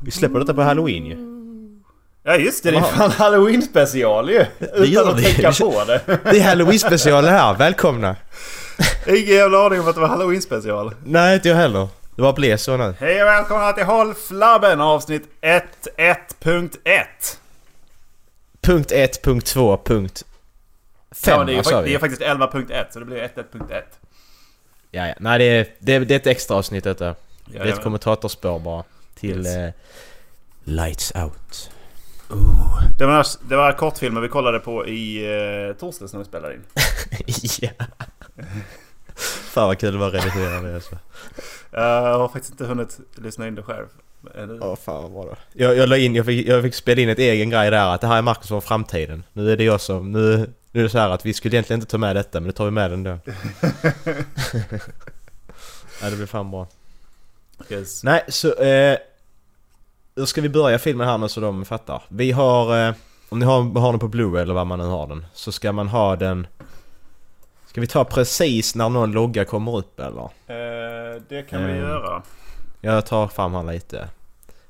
Vi släpper detta på halloween ju. Ja just det, det är fan halloween special ju! Utan gör att vi. tänka på det. Det är halloween special här, välkomna! Ingen jävla aning om att det var halloween special. Nej, inte jag heller. Det var blev så nu. Hej och välkomna till Håll Flabben avsnitt 1.1.1. Punkt 1, punkt 2, punkt 5 Ja, det, är, sa fakt- det vi. är faktiskt 11.1 så det blir 1.1.1. Ja, ja. Nej, det är, det, är, det är ett extra avsnitt detta. Det är ett kommentatorspår bara. Till Yes. eh, Lights Out. Det var, det var kortfilmer vi kollade på i eh, torsdags när vi spelade in. ja. Fan vad kul det var att redigera det alltså. Jag har faktiskt inte hunnit lyssna in det själv. Åh fan vad bra då. Jag, jag la in, jag fick, jag fick spela in ett egen grej där att det här är Marcus från framtiden. Nu är det jag som, nu, nu är det så här att vi skulle egentligen inte ta med detta men det tar vi med ändå. ja det blir fan bra. Yes. Nej så, eh, då ska vi börja filmen här nu så de fattar. Vi har, eh, om ni har, har den på Blu-ray eller vad man nu har den, så ska man ha den... Ska vi ta precis när någon logga kommer upp eller? Eh, det kan vi Mm. göra. Jag tar fram här lite.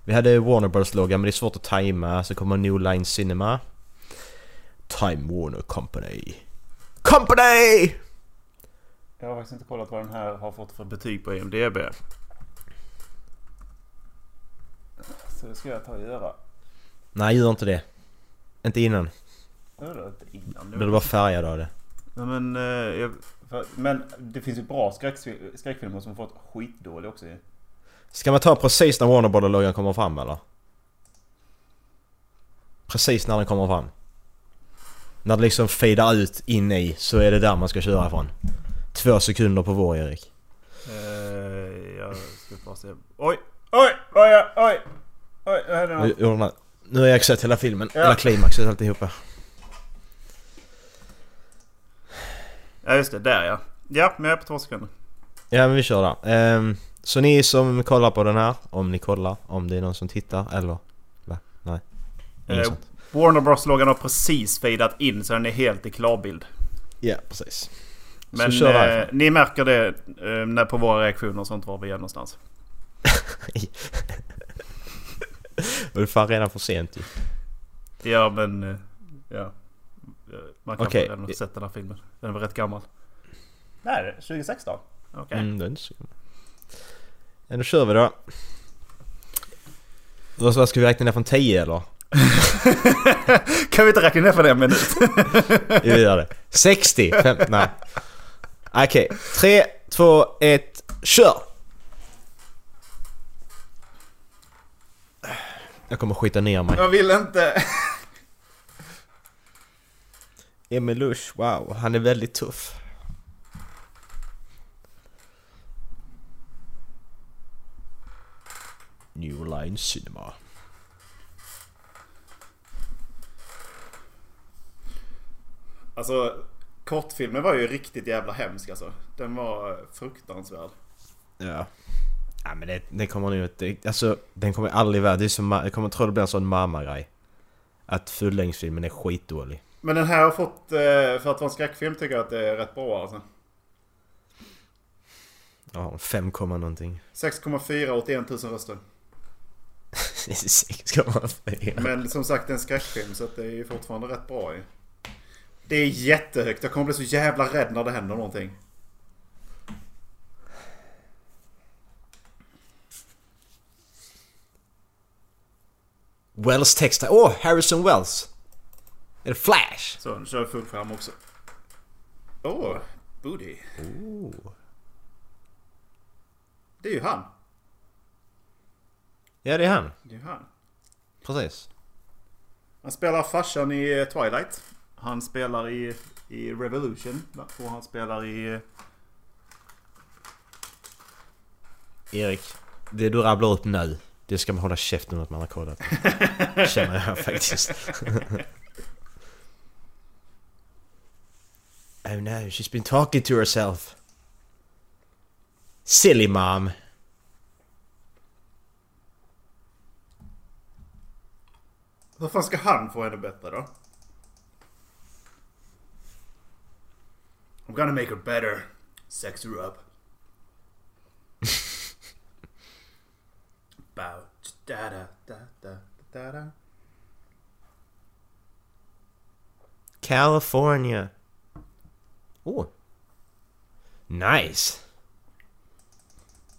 Vi hade Warner Bros logga men det är svårt att tajma så kommer New Line Cinema. Time Warner Company. Company! Jag har faktiskt inte kollat vad den här har fått för betyg på IMDB. Så det ska jag ta och göra. Nej gör inte det. Inte innan. Det inte innan. Då blir du bara färgad av det. Nej, men, eh, jag, för, men det finns ju bra skräckfil- skräckfilmer som har fått skitdålig också ju. Ska man ta precis när Warner Bros loggan kommer fram eller? Precis när den kommer fram. När det liksom fejdar ut in i så är det där man ska köra ifrån. Två sekunder på vår Erik. Eh, jag ska bara se. Oj! Oj! Oj! Oj! Oj! Vad hände Nu, nu? har jag sett hela filmen. Ja. Hela klimaxet alltihopa. Ja just det, där ja. Ja, men jag är på två sekunder. Ja men vi kör där. Ehm, så ni som kollar på den här, om ni kollar, om det är någon som tittar eller? Va? Nej. Eh. Warner Bros-loggan har precis fejdat in så den är helt i klarbild. Ja precis. Men eh, ni märker det eh, när på våra reaktioner och sånt var vi är någonstans. Det är fan redan för sent ju. Ja men... eh, Ja. Man kan Okej. redan ha sett den här filmen. Den var rätt gammal. Nej, det är 2016. Okej. Mm, det är inte så Ja då kör vi då. Vad ska vi räkna ner från 10 eller? kan vi inte räkna ner det en minut? Jo, Vi gör det. 60! Fem, nej. Okej. 3, 2, 1, kör! Jag kommer skita ner mig. jag vill inte. Emil Lush, wow, han är väldigt tuff. New Line Cinema. Alltså, kortfilmen var ju riktigt jävla hemsk alltså. Den var fruktansvärd. Ja. Ja men det, det kommer nog inte... Alltså den kommer aldrig vara... Det är som... Jag kommer tro det blir en sån mamma-grej. Att fullängdsfilmen är skitdålig. Men den här har fått, eh, för att vara en skräckfilm tycker jag att det är rätt bra alltså. Ja, 5, komma någonting. 6,4 åt 1 000 röster. 6,4. Men som sagt det är en skräckfilm så att det är ju fortfarande rätt bra ju. Det är jättehögt. Jag kommer bli så jävla rädd när det händer någonting. Wells text. Åh! Oh, Harrison Wells! Är det Flash? Så nu kör vi full fram också. Åh, oh, Booty. Oh. Det är ju han. Ja, det är han. Det är han. Precis. Han spelar farsan i eh, Twilight. Han spelar i, i Revolution. Och han spelar i... eh, Erik, det du rabblar upp nu, det ska man hålla käften åt man har kollat. Känner jag faktiskt. oh no, she's been talking to herself. Silly mom. Hur fan ska han få henne bättre då? I'm gonna make her better. Sex her up. Bow. Da, da, da, da, da, da. California. Oh. Nice.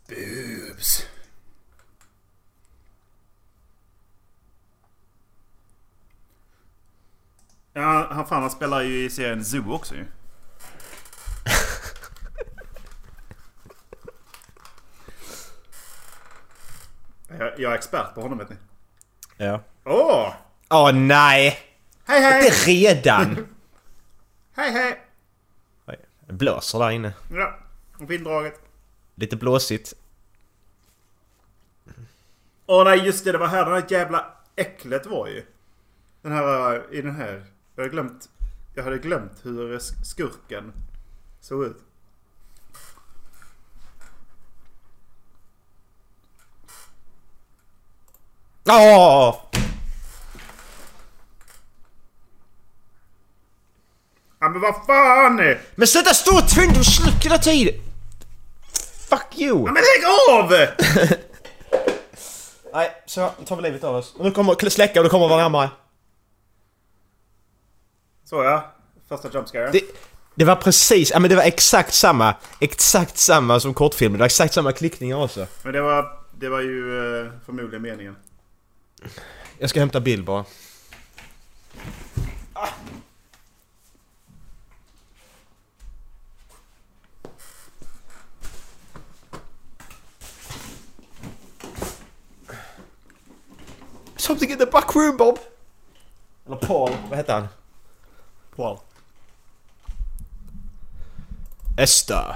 Boobs. Ja, han fan han spelar ju i serien Zoo också ju. Jag, är expert på honom vet ni. Ja. Åh! Åh nej! Hej hej! Inte redan! Hej hej! Det blåser där inne. Ja, vinddraget. Lite blåsigt. Åh nej just det, det var här det där jävla äcklet var ju. Den här, i den här. Jag hade glömt. Jag hade glömt hur sk- skurken såg ut. Åh! Ja men vad fan! Men sluta stå och tända och släck hela tiden! Fuck you! Ja men lägg av! Nej, så tar vi livet av oss. Nu kommer släcka och du kommer vara närmare. Så ja. Första jumpscare. Det, det var precis, ja men det var exakt samma, exakt samma som kortfilmen. Det var exakt samma klickningar också. Men det var, det var ju eh, förmodligen meningen. Jag ska hämta bild bara. Something in the back room Bob! Eller Paul, vad heter han? Paul. Esther.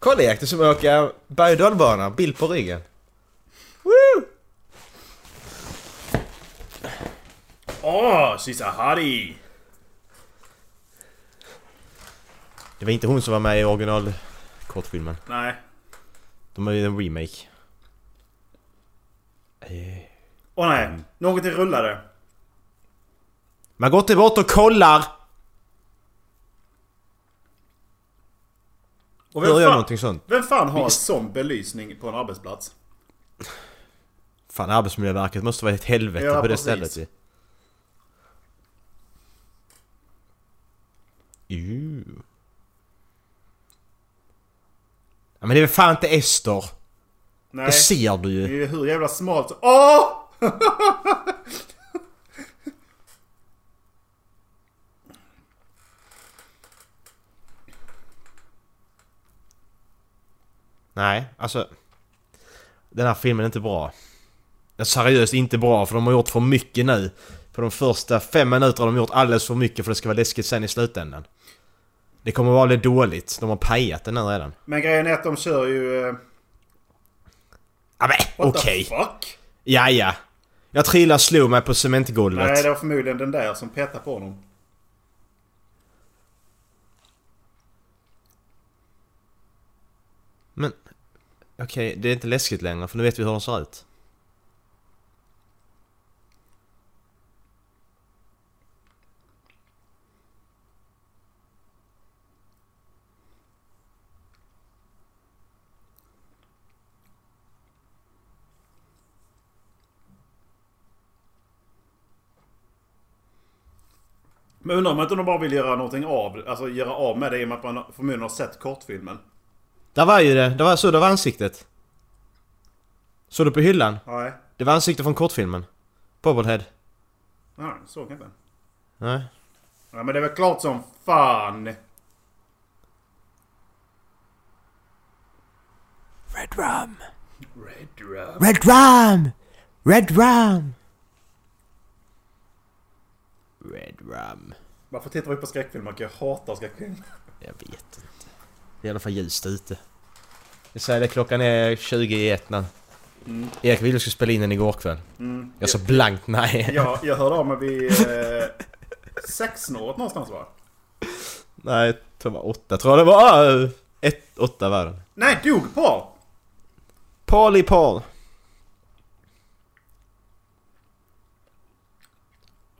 Kolla det är som åka berg och bild på ryggen. Woo! Åh, she's a hottie! Det var inte hon som var med i original kortfilmen. Nej. De har ju en remake. Eh. Åh nej, någonting rullade. Man går inte bort och kollar! Och vem fan, någonting sånt? vem fan har Visst. sån belysning på en arbetsplats? Fan Arbetsmiljöverket måste vara ett helvete Ja, på det precis. stället ju. Ew. Ja, men det är väl fan inte Ester? Nej. Det ser du Det ju. är ju hur jävla smalt. Åh! Nej, alltså. Den här filmen är inte bra. Den är seriöst inte bra för de har gjort för mycket nu. På de första fem minuterna har de gjort alldeles för mycket för det ska vara läskigt sen i slutändan. Det kommer vara lite dåligt. De har pajat den nu redan. Men grejen är att de kör ju... eh, Ja men okej. the fuck? Ja ja. Jag trillade och slog mig på cementgolvet. Nej, det var förmodligen den där som petade på honom. Men... Okej, det är inte läskigt längre för nu vet vi hur de ser ut. Men undrar om inte de bara vill göra någonting av Alltså göra av med det i och med att man förmodligen har sett kortfilmen. Där var ju det. Det var så var ansiktet. Såg du på hyllan? Nej. Det var ansiktet från kortfilmen. Bobblehead. Nej, så kan inte. Nej. Ja, men det väl klart som fan. Red rum! Red Rum. Red rum! Red rum! Red rum. Varför tittar vi på skräckfilmer? Jag hatar skräckfilmer. Jag vet inte. Det är i alla fall ljust ute. Jag säger det, klockan är 20 i ett nu. Mm. Erik ville skulle spela in den igår kväll. Mm. Jag sa blankt nej. Jag, jag hörde av mig vid eh, sexsnåret någonstans va? Nej, det var åtta. tror jag det var. äh, Ett, åtta var den. Nej, dog Paul! Paul Paul.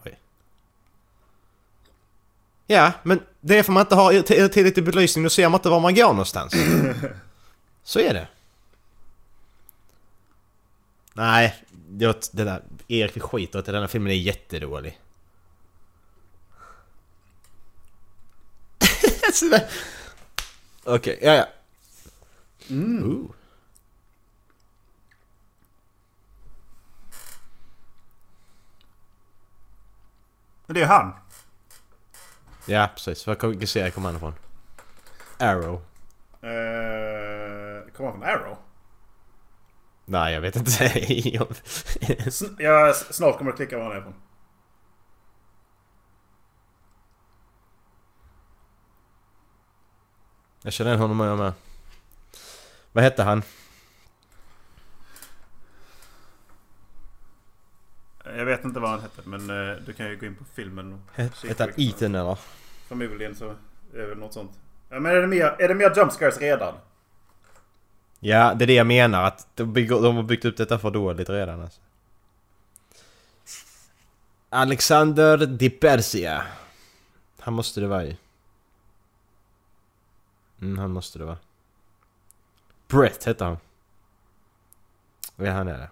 Oj. Ja, men det är för man inte har tillräcklig belysning, då ser man inte var man går någonstans. Så är det. Nej, det, där, Erik skiter att den här filmen är jättedålig. Okej, ja ja. Ooh. Men det är han. Ja precis, vad serie kommer han ifrån? Arrow. Uh, kommer han från Arrow? Nej jag vet inte. Sn- ja, s- snart kommer det klicka var han är ifrån. jag känner honom jag med. Vad hette han? Jag vet inte vad han hette men eh, du kan ju gå in på filmen och Hette han. Ethan eller? Förmodligen så är det väl något sånt. Ja, men är det mer, är det mer jumpscares redan? Ja, det är det jag menar. Att de, bygger, de har byggt upp detta för dåligt redan alltså. Alexander Di Persia. Han måste det vara ju. Mm, han måste det vara. Brett hette han. Ja, han är det.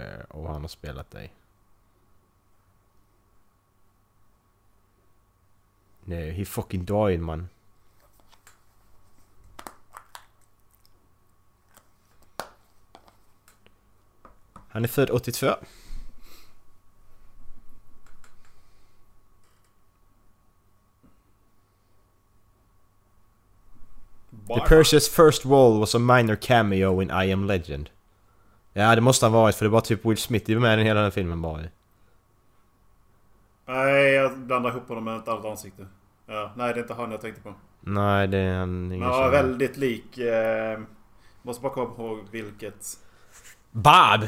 Eh, och han har spelat dig. Nej, he fucking died man. Han är född 82. The Persia's first role was a minor cameo in I am legend. Ja, det måste han varit för det var typ Will Smith i med i hela den filmen bara. Nej, jag blandar ihop honom med ett annat ansikte. Ja, nej, det är inte han jag tänkte på. Nej, det är han ingen känner. väldigt lik... Eh, måste bara komma ihåg vilket. Bob!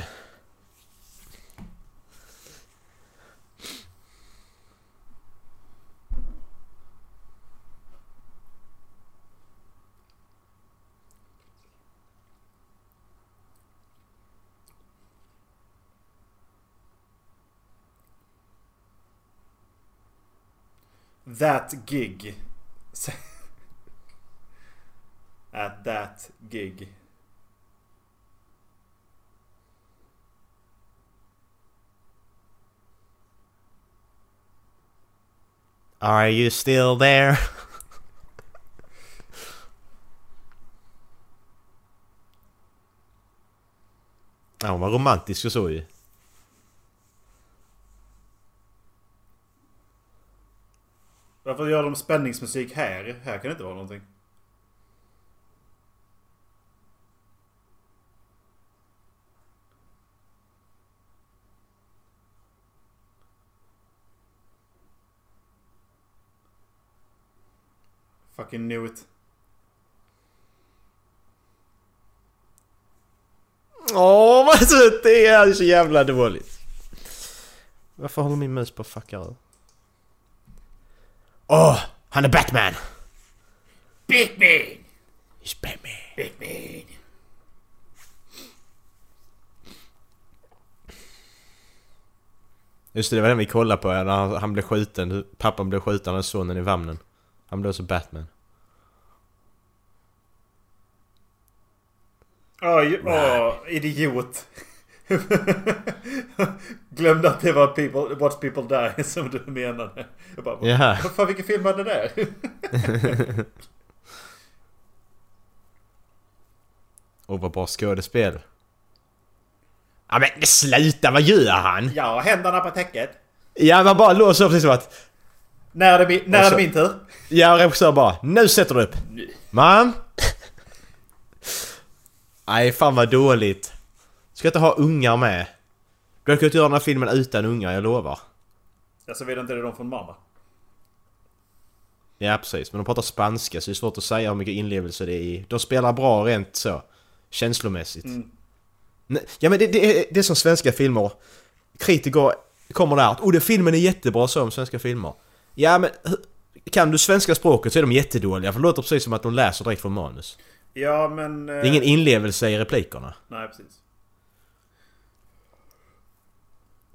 That gig. At that gig. Are you still there? Ja, hon var romantisk och så ju. Varför gör de spänningsmusik här? Här kan det inte vara någonting. Fucking knew it. Åh, vad! Det är så jävla dåligt. Varför håller min mus på att fucka ur? Åh, han är Batman! Batman! He's Batman. Batman! Just det, det var den vi kollade på när han, han blev skjuten. Pappan blev skjuten av sonen i vagnen. Han blev så Batman. Oj, åh, idiot. Glömde att det var people, Watch People Die som du menade. Jag bara, vad fan vilken film var det där? Och vad bra skådespel. Ja men sluta, vad gör han? ja, händerna på täcket. Ja man bara låter så precis som att... När är det, när är det min tur? Ja regissör bara Nu sätter du upp! Man! Nej fan vad dåligt. Ska inte ha ungar med. Du hade kunnat göra den här filmen utan ungar, jag lovar. Ja, så vill inte det de från mamma. Ja precis, men de pratar spanska så det är svårt att säga hur mycket inlevelse det är i. De spelar bra rent så. Känslomässigt. Mm. Nej, Ja men det, det, är, det är som svenska filmer. Kritiker kommer där att oh, det filmen är jättebra så om svenska filmer. Ja men kan du svenska språket så är de jättedåliga för det låter precis som att de läser direkt från manus. Ja, men... eh, Det är ingen inlevelse i replikerna. Nej, precis.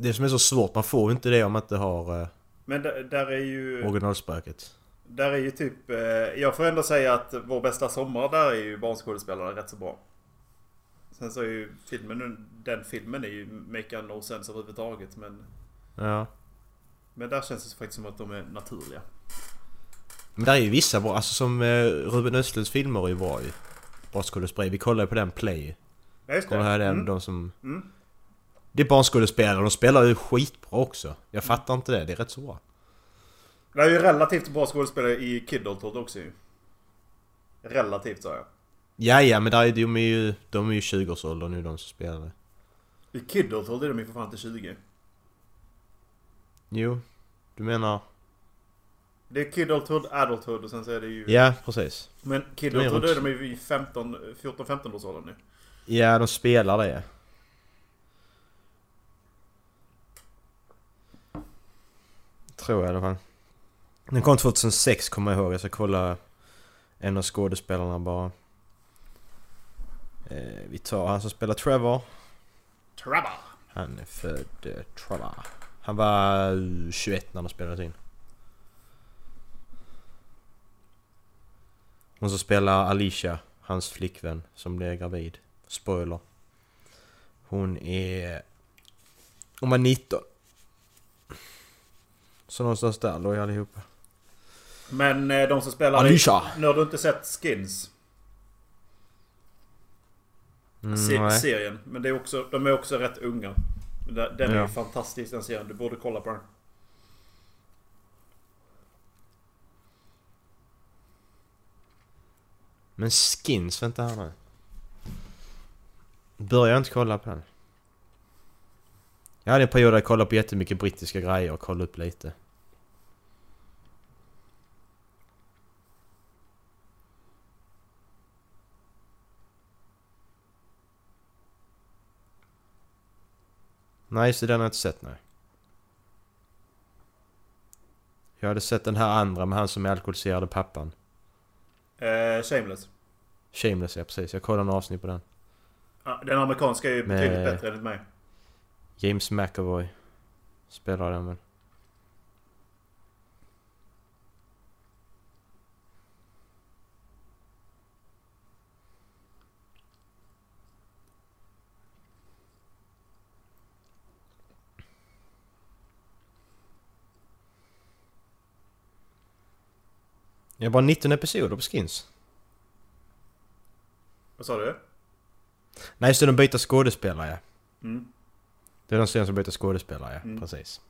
Det som är så svårt, man får ju inte det om man inte har eh, Men där, där är ju... originalspråket. Där är ju typ... Eh, jag får ändå säga att vår bästa sommar där är ju barnskådespelarna rätt så bra. Sen så är ju filmen, den filmen är ju make no sense överhuvudtaget men... Ja. Men där känns det faktiskt som att de är naturliga. Men där är ju vissa bra, alltså som eh, Ruben Östlunds filmer är ju bra ju. Bra skådespelare. Vi kollade ju på den Play. Ja just det. Kolla här den, Mm. de som... Mm. Det är barnskådespelare, de spelar ju skitbra också. Jag fattar inte det, det är rätt så bra. Det är ju relativt bra skådespelare i Kidulthood också ju. Relativt sa jag. Ja, ja, men där är de är ju, de är ju 20-årsåldern nu de som spelar det. I Kidulthood är de ju för fan inte 20. Jo, du menar... Det är Kidulthood, Adulthood och sen så är det ju... Ja, precis. Men De Kidulthood är de ju i 15, 14-15 års åldern nu. Ja, de spelar det. Tror jag i alla fall. Den kom 2006 kommer jag ihåg. Jag ska kolla en av skådespelarna bara. Eh, vi tar han som spelar Trevor. Trevor! Han är född eh, Trevor. Han var eh, 21 när de spelades in. Hon som spelar Alicia, hans flickvän som blev gravid. Spoiler. Hon är... Hon var 19. Så någonstans där låg allihopa. Men eh, de som spelar... Alicia! Nu har du inte sett Skins? Mm, Se- serien. Men det är också, de är också rätt unga. Den är Ja. ju fantastisk den serien. Du borde kolla på den. Men skins, vänta här nu. Börjar inte kolla på den. Jag hade en period där jag kollade på jättemycket brittiska grejer och kollade upp lite. Nej, det, den har jag inte sett nej. Jag hade sett den här andra med han som är alkoholiserade pappan. Eh, Shameless. Shameless, ja precis. Jag kollade en avsnitt på den. Ja, den amerikanska är ju Med- betydligt bättre enligt mig. James McAvoy spelar den väl. Jag har bara 19 episoder på Skins. Vad sa du? Nej, så de byter skådespelare. Mm. Det är de som byter skådespelare. Mm. Precis.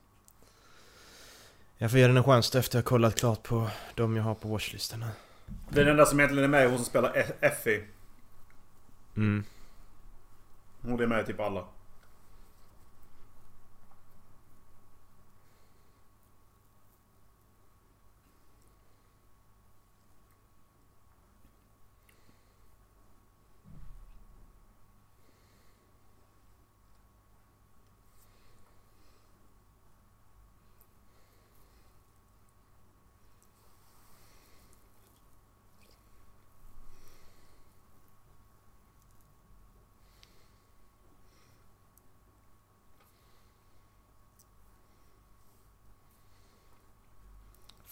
Jag får ge den en chans efter jag kollat klart på de jag har på watchlistan här. Den enda som egentligen är med är hon som spelar E- Effie. Mm. Hon är med i typ alla.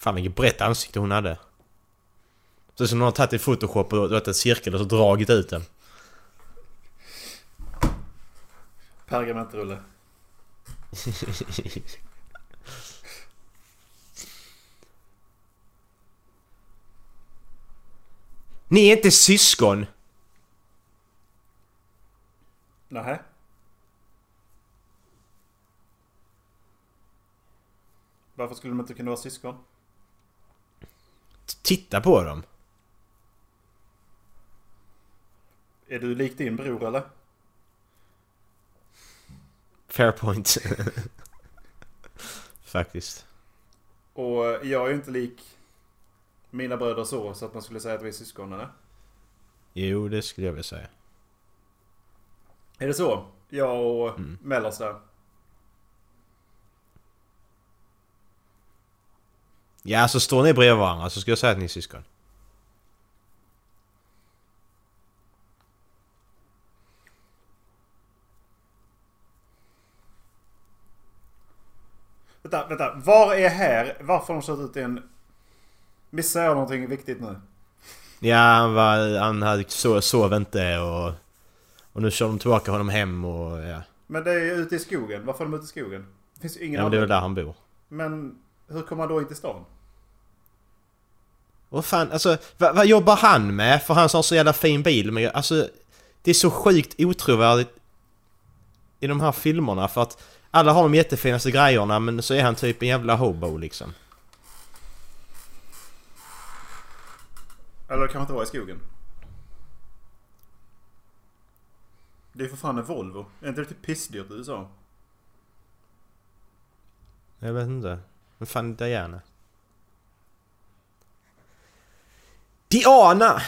Fan vilket brett ansikte hon hade. Så som någon har tagit i photoshop och dragit en cirkel och så dragit ut den. Pergamentrulle. Ni är inte syskon! Nähä? Varför skulle de inte kunna vara syskon? Titta på dem! Är du lik din bror eller? Fair point. Faktiskt. Och jag är ju inte lik mina bröder så, så att man skulle säga att vi är syskon eller? Jo, det skulle jag vilja säga. Är det så? Jag och Mm. Mellas där. Ja, så står ni bredvid varandra så ska jag säga att ni är syskon. Vänta, vänta. Var är här? Varför har de satt ut en... Missar jag någonting viktigt nu? Ja, han, var, han hade, sov, sov inte och... Och nu kör de tillbaka honom hem och ja. Men det är ju ute i skogen. Varför är de ute i skogen? Det finns ju ingen Ja men det är väl där han bor. Men hur kommer han då in till stan? Vad fan, alltså vad, vad jobbar han med? För han har så jävla fin bil men alltså... Det är så sjukt otrovärdigt i de här filmerna för att alla har de jättefinaste grejerna men så är han typ en jävla hobo liksom. Eller det kanske inte var i skogen. Det är för fan en Volvo. Är inte det typ pissdyrt i USA? Jag vet inte. Vem fan Diana? Diana!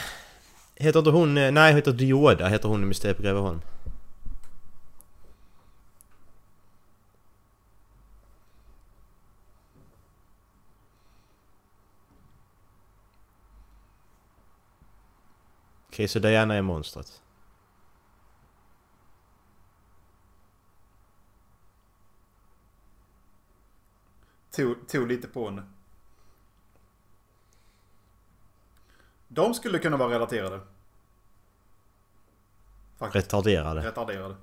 Heter inte hon... Eh, nej, heter Dioda heter hon i Mysteriet på Greveholm. Okej, så Diana är monstret. Tog, tog lite på henne. De skulle kunna vara relaterade. Faktiskt. Retarderade. Retarderade.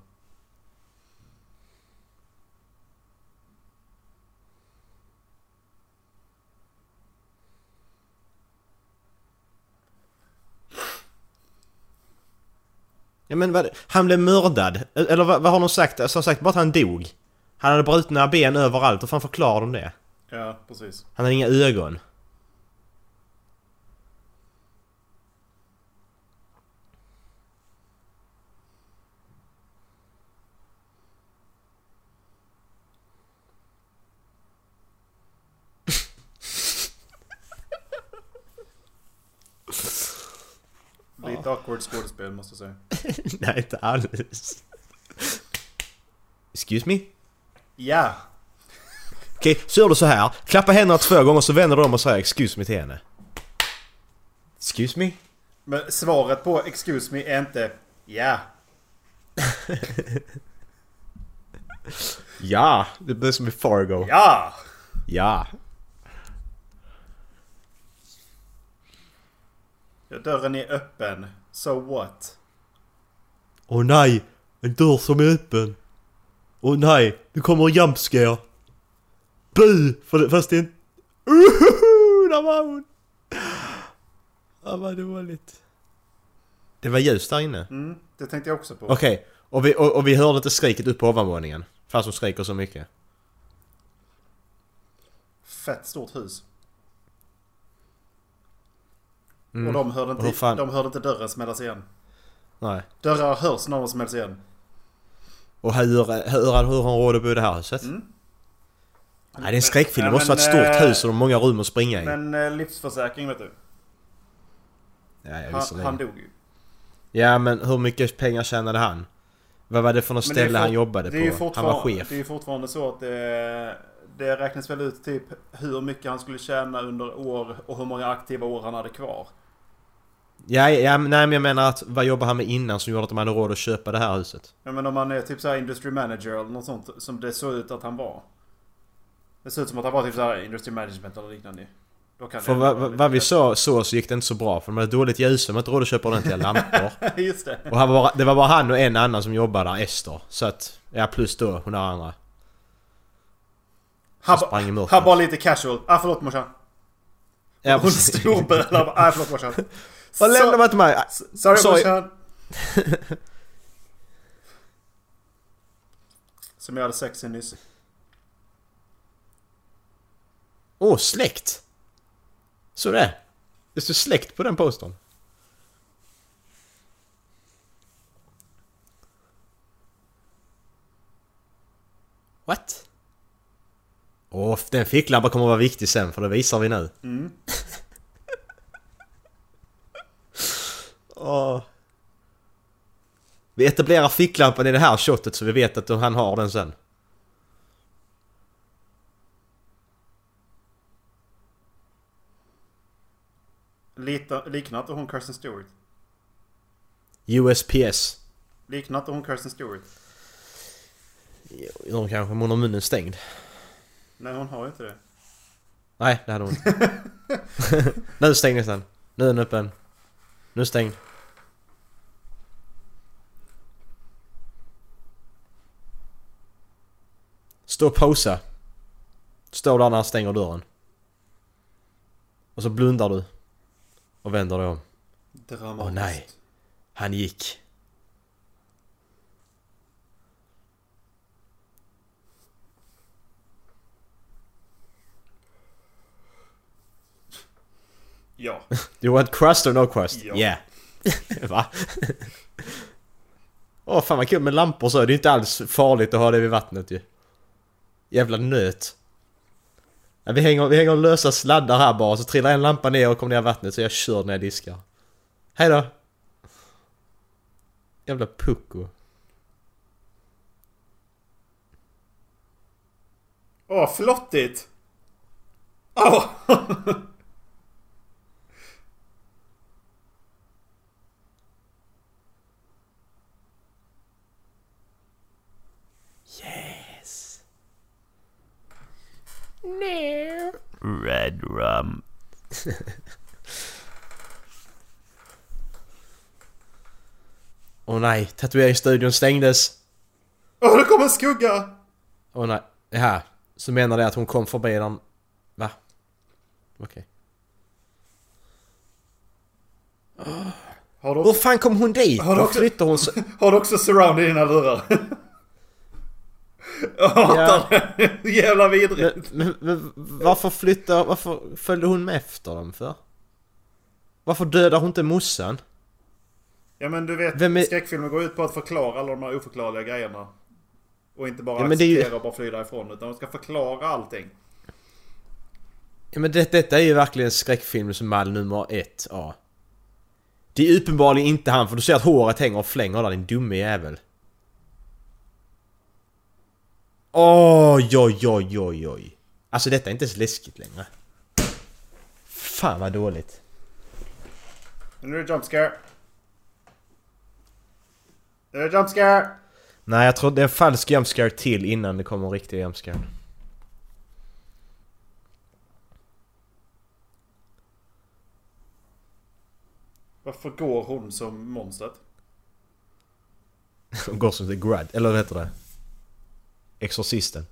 Ja men vad, han blev mördad. Eller vad, vad har de sagt? Alltså, har sagt bara att han dog. Han hade brutna ben överallt. Hur fan förklarar de det? Ja, precis. Han hade inga ögon. Lite awkward skådespel måste jag säga. Nej, inte alls. Excuse me? Ja! Okej, så gör du så här. Klappa händerna två gånger så vänder du om och säger 'excuse me' till henne. Excuse me? Men svaret på 'excuse me' är inte ja. Ja! Det blir som i Fargo. Ja! Ja. Dörren är öppen. So what? Åh nej! En dörr som är öppen. Åh nej! Nu kommer en jump scare. Bu! För det, fast det är en... Uhuhu, där var hon! Ja, vad dåligt. Det var ljust där inne. Mm, det tänkte jag också på. Okej, och, vi, och, och vi hörde inte skriket upp på ovanvåningen. Fast de skriker så mycket. Fett stort hus. Mm. Och de hörde, inte, fan- de hörde inte dörren smällas igen. Nej. Dörrar hörs när de smälls igen. Och hur, hur, hur har råd att bo i det här huset? Mm. Nej, det är en skräckfilm. Det måste vara ett stort eh, hus och de har många rum att springa i. Men eh, livsförsäkring vet du. ja, jag Han, han dog ju. Ja, men hur mycket pengar tjänade han? Vad var det för något det ställe fort- han jobbade på? Han var chef. Det är ju fortfarande så att det, det räknas väl ut typ hur mycket han skulle tjäna under år och hur många aktiva år han hade kvar. Ja, ja, nej men jag menar att vad jobbade han med innan som gjorde att de hade råd att köpa det här huset? Ja, men om han är typ så här industry manager eller något sånt som det såg ut att han var. Det ser ut som att han var typ så här industry management eller liknande. Då kan För vad, vi sa så, så gick det inte så bra för de hade dåligt ljus, de hade inte råd att köpa ordentliga lampor. Just det. Och han var, det var bara han och en annan som jobbade där, Ester. Så att, ja plus då hon där andra. Han, ba, han bara lite casual. Ah förlåt morsan. Ja, Hon storbölar bara. Ah förlåt morsan. Vad lämnar Så- man till mig? Sorry, Sorry. morsan. Som jag hade sex i nyss. Åh, oh, släkt! Så det. Det står släkt på den postern. What? Åh, den ficklampan kommer att vara viktig sen för det visar vi nu. Mm. Åh. Vi etablerar ficklampan i det här shotet så vi vet att han har den sen. Liknar inte hon Kirsten Stewart? USPS. Liknar inte hon Kirsten Stewart? Jo, kanske, men hon har munnen stängd. Nej hon har ju inte det. Nej, det hade hon inte. nu stängdes den. Nu är den öppen. Nu stängd. Stå och posa. Står där när han stänger dörren. Och så blundar du. Och vänder dig om. Dramatiskt. Åh, nej. Han gick. Ja. You want crust or no crust? Ja. Yeah. Va? Åh fan vad kul med lampor så. Det är inte alls farligt att ha det vid vattnet ju. Jävla nöt. Ja, vi, hänger, vi hänger lösa sladdar här bara så trillar en lampa ner och kommer ner i vattnet så jag kör när jag diskar. Hej då. Jävla pucko. Åh, flottigt! Åh! Oh. Red rum. Åh nej, tatueringsstudion stängdes. Åh, det kom en skugga! Åh nej. Det här. Så menar det att hon kom förbi den... Va? Okej. Har Hur du, fan kom hon dit? Har du Då också- flyttar hon så... har du också surround i dina lurar? Jag hatar det. Jävla vidrigt. Men, men, men varför flyttar... Varför följde hon med efter dem för? Varför dödar hon inte morsan? Ja men du vet, Vem är- skräckfilmer går ut på att förklara alla de här oförklarliga grejerna. Och inte bara Ja, är ju- acceptera och bara fly därifrån. Utan de ska förklara allting. Ja men det, detta är ju verkligen skräckfilmsmall nummer ett A. Det är uppenbarligen inte han för du ser att håret hänger och flänger där din dumme jävel. Oj, oj, oj, oj, oj. Alltså detta är inte ens läskigt längre. Fan vad dåligt. Nu är det jump scare. Nu är det jump scare. Nej jag tror det är en falsk jumpscare till innan det kommer en riktig jumpscare. Varför går hon som monstret? Hon går som The Grud, eller vad heter det? Exorcisten.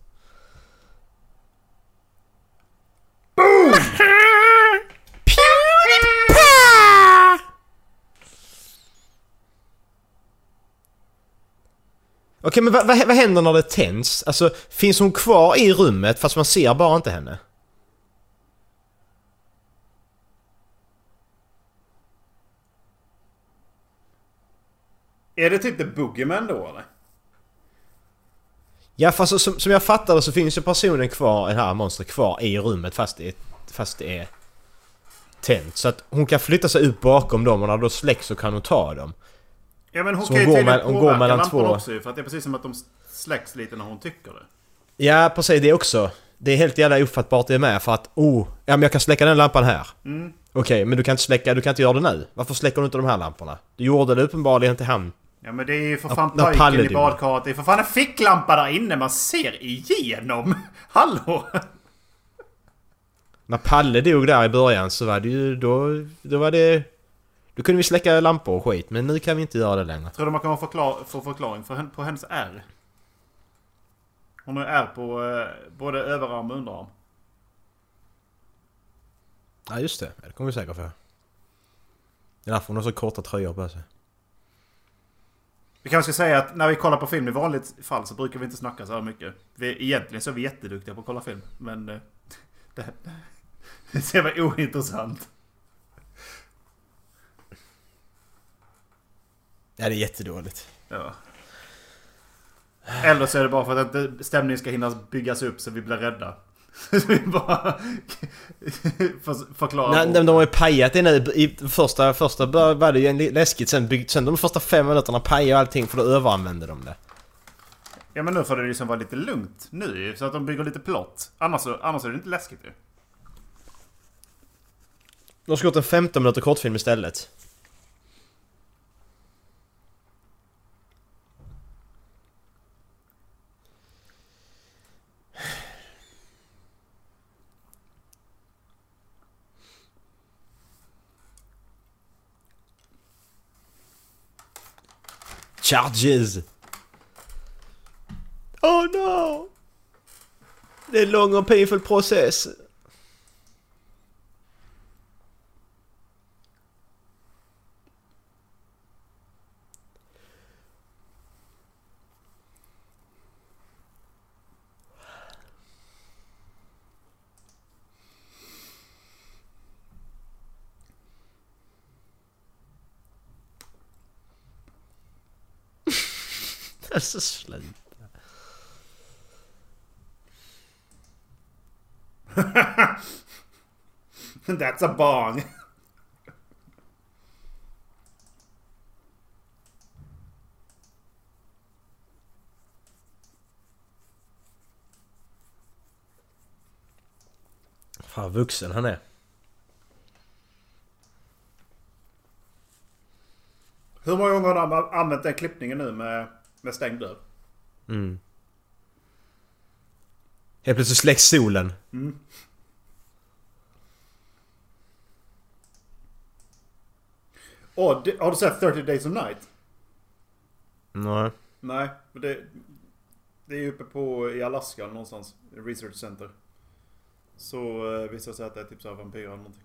Okej men vad, vad, vad händer när det tänds? Alltså finns hon kvar i rummet fast man ser bara inte henne? Är det typ The Boogeyman då eller? Ja fast så- som, som jag fattar det så finns ju personen kvar, det här monstret kvar i rummet fast det fast det är tänt. Så att hon kan flytta sig ut bakom dem och när då släcks så kan hon ta dem. Ja men hon Så kan ju hon går tydligen hon går påverka mellan två- också ju, För att det är precis som att de släcks lite när hon tycker det. Ja precis det också. Det är helt jävla ofattbart det med för att oh, ja men jag kan släcka den lampan här. Mm. Okej men du kan inte släcka, du kan inte göra det nu. Varför släcker du inte de här lamporna? Du gjorde det uppenbarligen till han. Ja men det är ju för Ja, fan Palle pojken i badkaret. Det är för fan en ficklampa där inne man ser igenom. Hallå! När Palle dog där i början så var det ju då, då var det... Då kunde vi släcka lampor och skit men nu kan vi inte göra det längre. Tror du man kan förklar få förklaring för, på hennes R? Hon har R på eh, både överarm och underarm. Ja just det, det kommer vi säkert få. Det är därför hon har så korta tröjor på sig. Vi kanske ska säga att när vi kollar på film i vanligt fall så brukar vi inte snacka så här mycket. Vi, egentligen så är vi jätteduktiga på att kolla film. Men eh, det, det ser väl ointressant. Ja det är jättedåligt. Ja. Eller så är det bara för att inte stämningen ska hinna byggas upp så vi blir rädda. Bara för, förklarar. Nej, de, de har ju pajat det nu. I första, första var det ju läskigt sen, byggt, sen de första fem minuterna pajade allting för då överanvände de det. Ja men nu får det liksom vara lite lugnt nu ju, Så att de bygger lite plott. Annars, annars är det inte läskigt ju. De ska gjort en 15 minuter kortfilm istället. Charges! Oh no! Det är en lång och painful process. Alltså sluta. That's a bong. Fan vuxen han är. Hur många gånger har de använt den klippningen nu med, med stängd dörr? Mm. Helt plötsligt släcks solen. Åh, det- har du sett 30 Days of Night? Nej. Nej, men det, det är uppe på i Alaska någonstans. Research Center. Så eh, visar det sig att det är typ så här vampyrer eller någonting.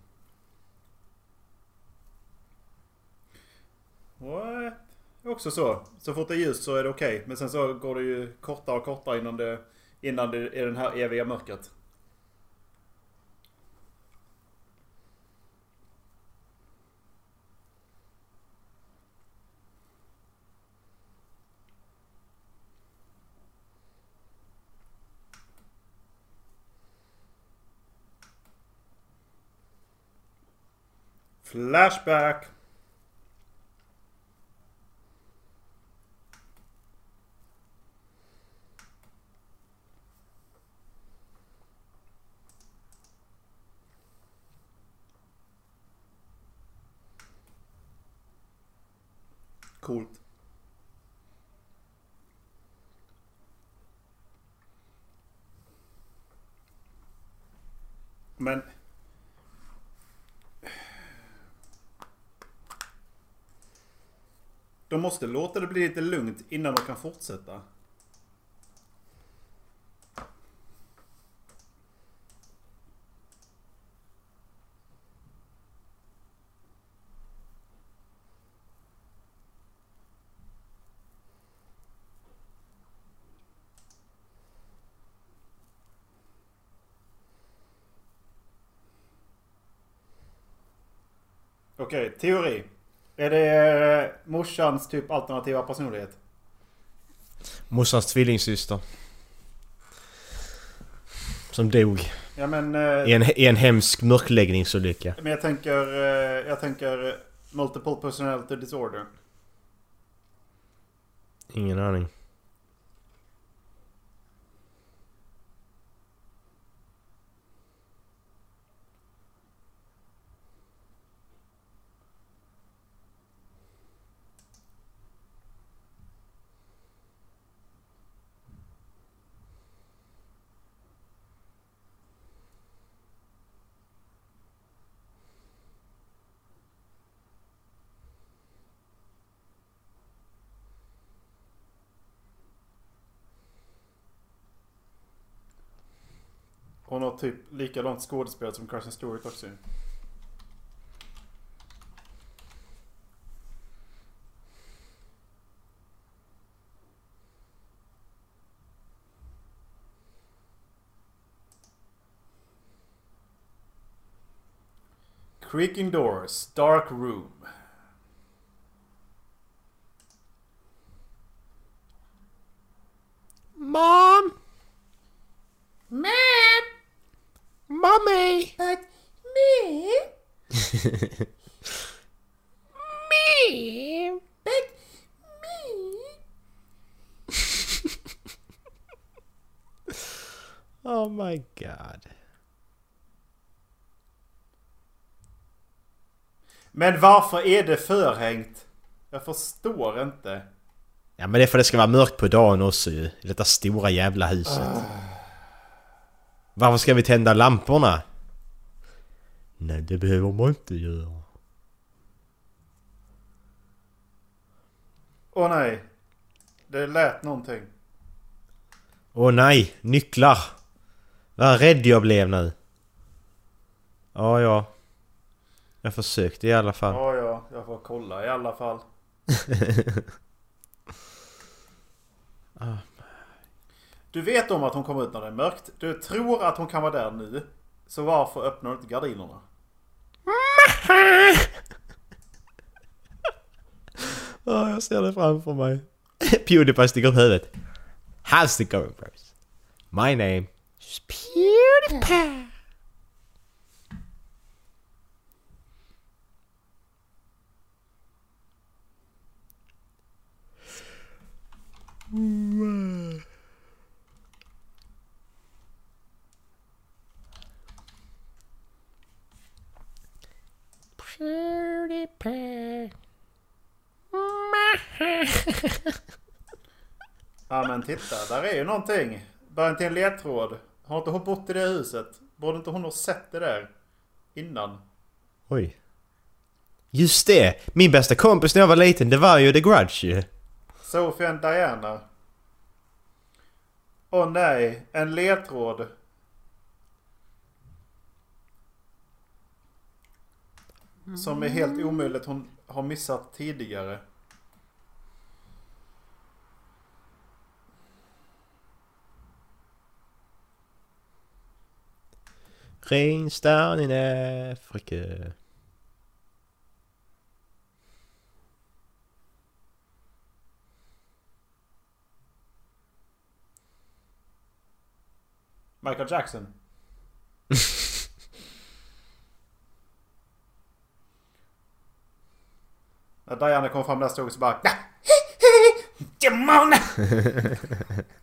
What? Också så. Så fort det är ljust så är det okej. Men sen så går det ju kortare och kortare innan det, innan det är den här eviga mörkret. Flashback! Coolt. Men... De måste låta det bli lite lugnt innan de kan fortsätta. Okej, teori. Är det eh, morsans typ alternativa personlighet? Morsans tvillingsyster. Som dog Ja men... eh, i en, i en hemsk mörkläggningsolycka. Men jag tänker... eh, Jag tänker multiple personality disorder. Ingen aning. Hon har typ likadant skådespel som Kristen Stewart också. Creaking doors, dark room. Mom! Mom! Mommy! But me, Me! but me, Oh my god. Men varför är det förhängt? Jag förstår inte. Ja men det är för att det ska vara mörkt på dagen också ju. I detta stora jävla huset. Varför ska vi tända lamporna? Nej det behöver man inte göra. Åh nej. Det lät någonting. Åh nej, nycklar! Vad rädd jag blev nu. Ja, ja. Jag försökte i alla fall. Ja, ja. Jag får kolla i alla fall. Du vet om att hon kommer ut när det är mörkt. Du tror att hon kan vara där nu. Så varför öppnar du inte gardinerna? Ja, jag ser det framför mig. Pewdiepie sticker upp huvudet. How's it going bros? My name is Pewdiepie. PewDiePie. Men titta, där är ju någonting. Början till en ledtråd. Har inte hon bott i det huset? Borde inte hon ha sett det där? Innan? Oj. Just det! Min bästa kompis när jag var liten, det var ju The Grudge ju. Sophie and Diana. Åh nej, en ledtråd. Som är helt omöjligt hon har missat tidigare. Ringstan in Afrika. Michael Jackson. När Diana kom fram där stod hon så bara... "Nä, Demon!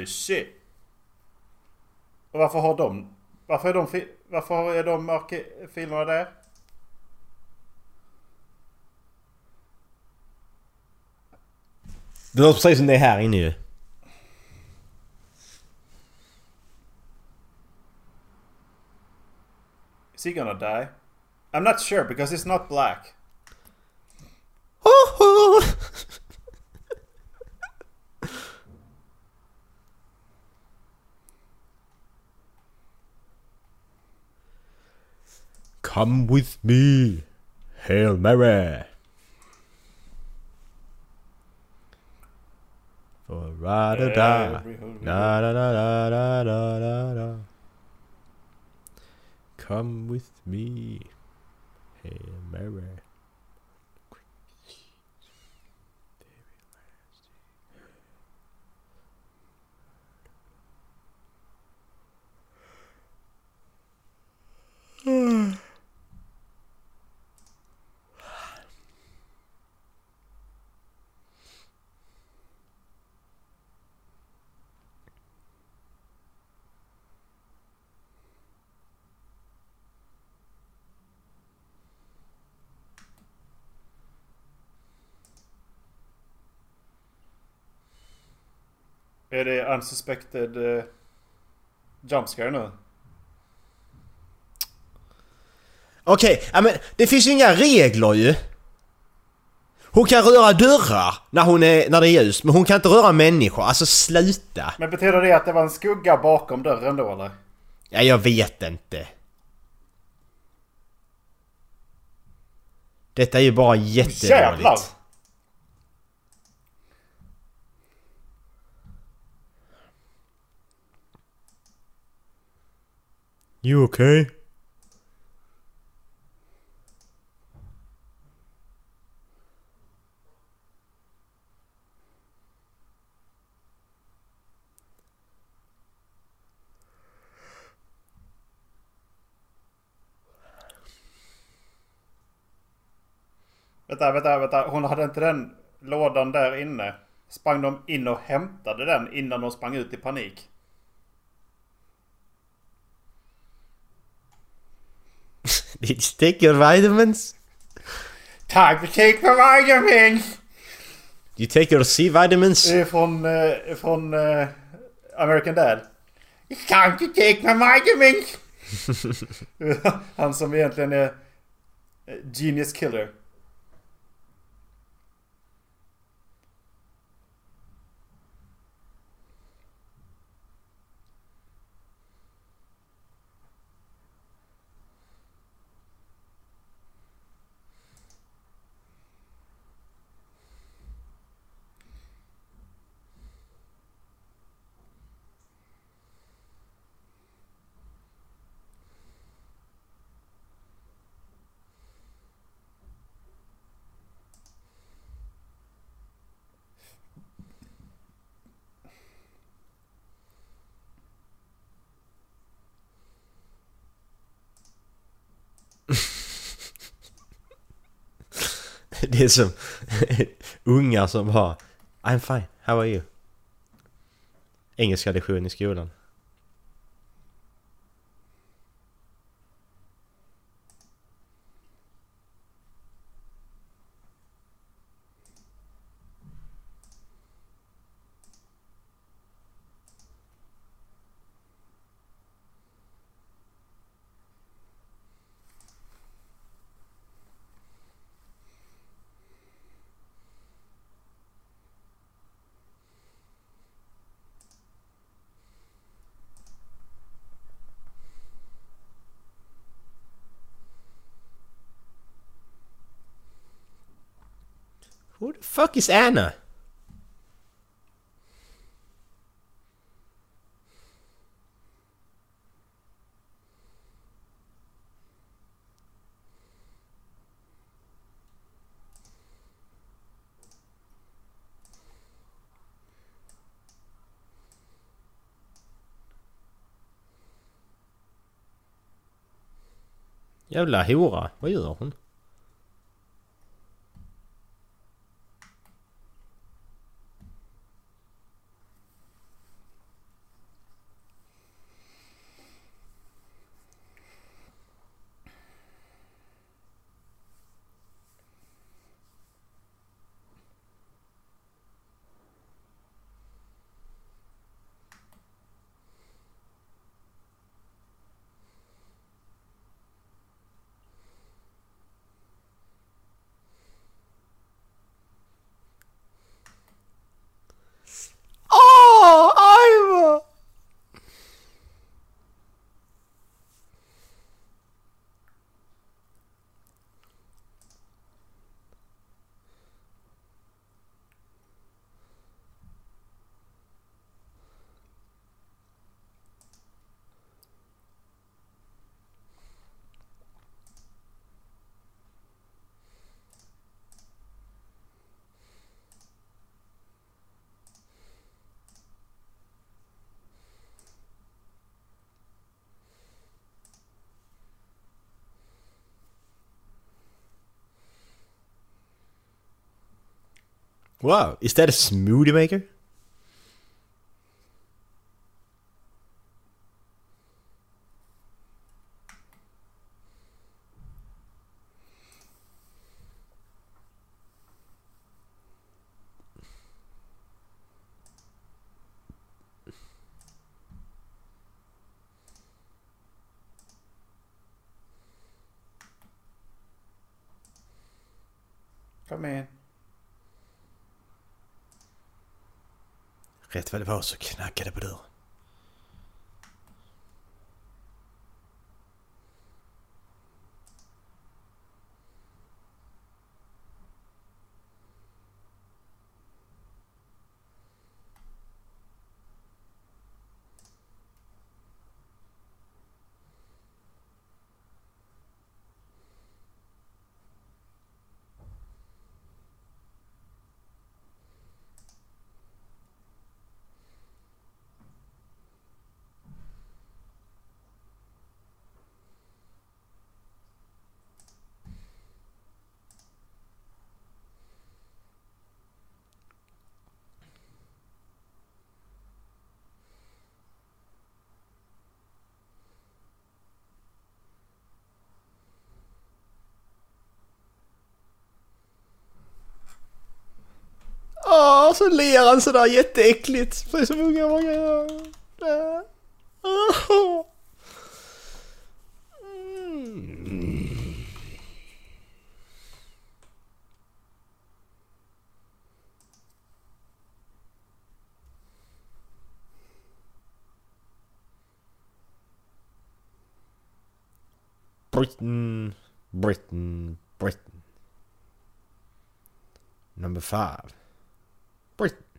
Holy shit! Och varför har de... Varför är de, varför är de filerna där? Det låter precis som det är här inne ju. Is he gonna die? I'm not sure because it's not black. Come with me. Hail Mary. For a ride or die. Da da da da da da da da. Come with me. Hail Mary. Är det unsuspected uh, jump scare nu? Okej, ja, men det finns ju inga regler ju. Hon kan röra dörrar när, hon är, när det är ljust, men hon kan inte röra människor. Alltså sluta! Men betyder det att det var en skugga bakom dörren då eller? Ja, jag vet inte. Detta är ju bara jättedåligt. Jävlar! You okay? Vänta, vänta, vänta. Hon hade inte den lådan där inne. Sprang de in och hämtade den innan de sprang ut i panik? Did you take your vitamins? Time to take my vitamins! You take your C vitamins? Det är från, eh, från eh, American Dad. It's time to take my vitamins! Han som egentligen är eh, Genius Killer. Det är som ungar som bara I'm fine, how are you? Engelska lektion i skolan. Who the fuck is Anna? Jävla hora, vad gör hon? Wow, is that a smoothie maker? Rätt vad det var så knackade och så ler han sådär jätteäckligt. Som unga många gör. Mm. Britain, Britain, Britain. Number five. Birth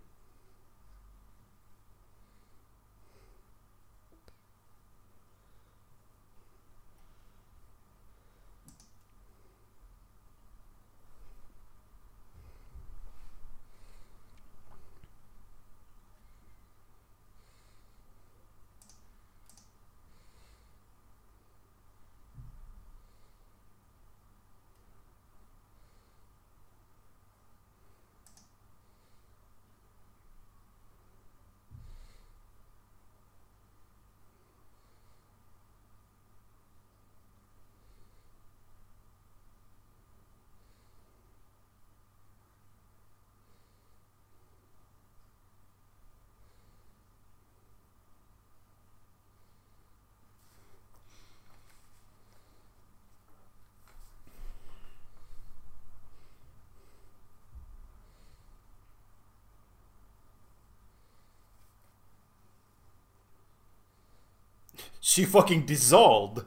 She fucking dissolved!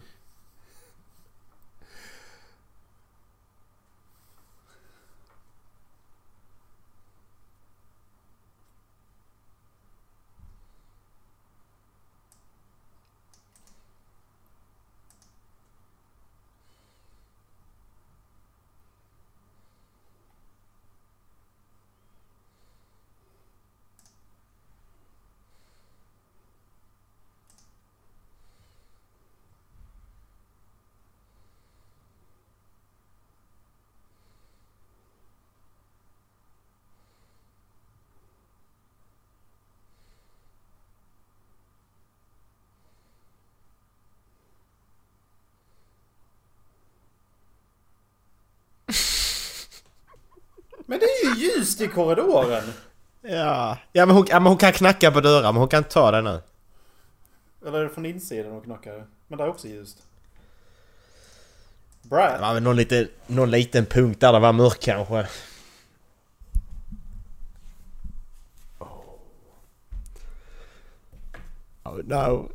Det ljust i korridoren! Ja. Ja men hon, ja, men hon kan knacka på dörrar men hon kan inte ta det nu. Eller är det från insidan och knackar? Men där är också ljust. Brad. Ja, men någon, lite, någon liten punkt där det var mörkt kanske. Oh no.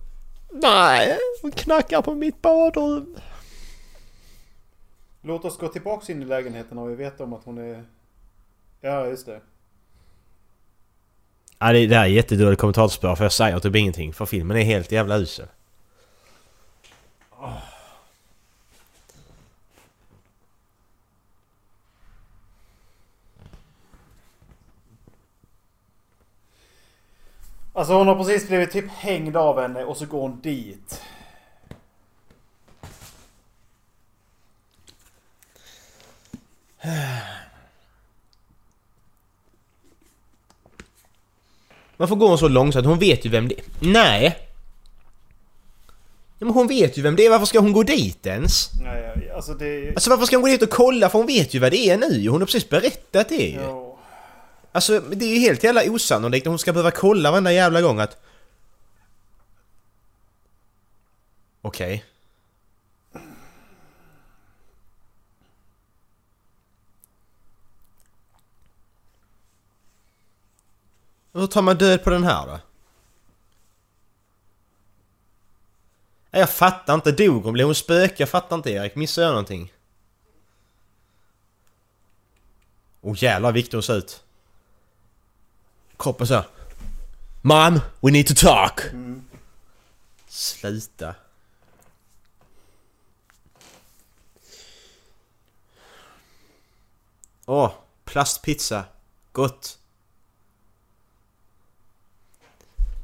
Nej, hon knackar på mitt badrum. Låt oss gå tillbaks in i lägenheten och vi vet om att hon är... Ja, just det. Ja, det, det här är jättedåligt kommentatorspår för jag säger typ ingenting. För filmen är helt jävla usel. Alltså hon har precis blivit typ hängd av henne och så går hon dit. Varför går hon så långsamt? Hon vet ju vem det är. Nej! Ja, men hon vet ju vem det är. Varför ska hon gå dit ens? Nej, alltså det... Alltså varför ska hon gå dit och kolla? För hon vet ju vad det är nu. Hon har precis berättat det ju. Alltså det är ju helt jävla osannolikt att hon ska behöva kolla varenda jävla gång att... Okej. Hur tar man död på den här då? Nej, Jag fattar inte. Dog hon? Blev hon spöke? Jag fattar inte Erik. Missade jag någonting? Åh oh, jävlar vad viktig hon ser ut. Kroppen så. Mom, we need to talk! Sluta. Åh, plastpizza. Gott.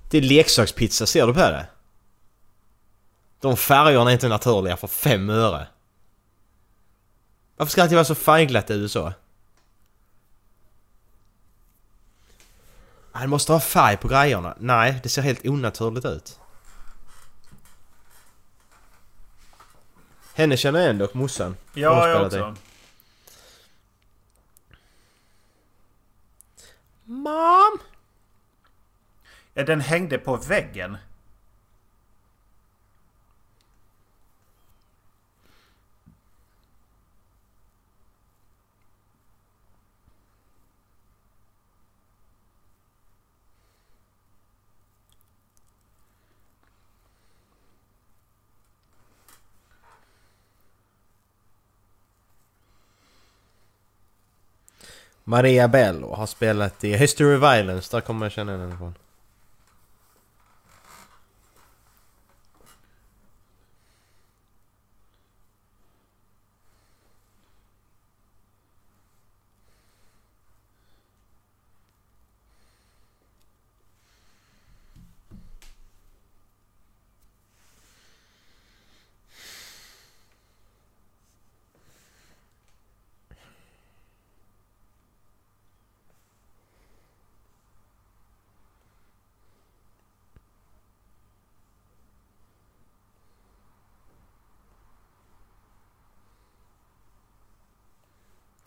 Det är leksakspizza, ser du på det? De färgerna är inte naturliga för fem öre. Varför ska det alltid vara så färgglatt i USA? Han måste ha färg på grejerna. Nej, det ser helt onaturligt ut. Henne känner jag ändå, morsan. Ja, jag också. Mom! Den hängde på väggen. Maria Bello har spelat i History of Violence, där kommer jag känna henne ifrån.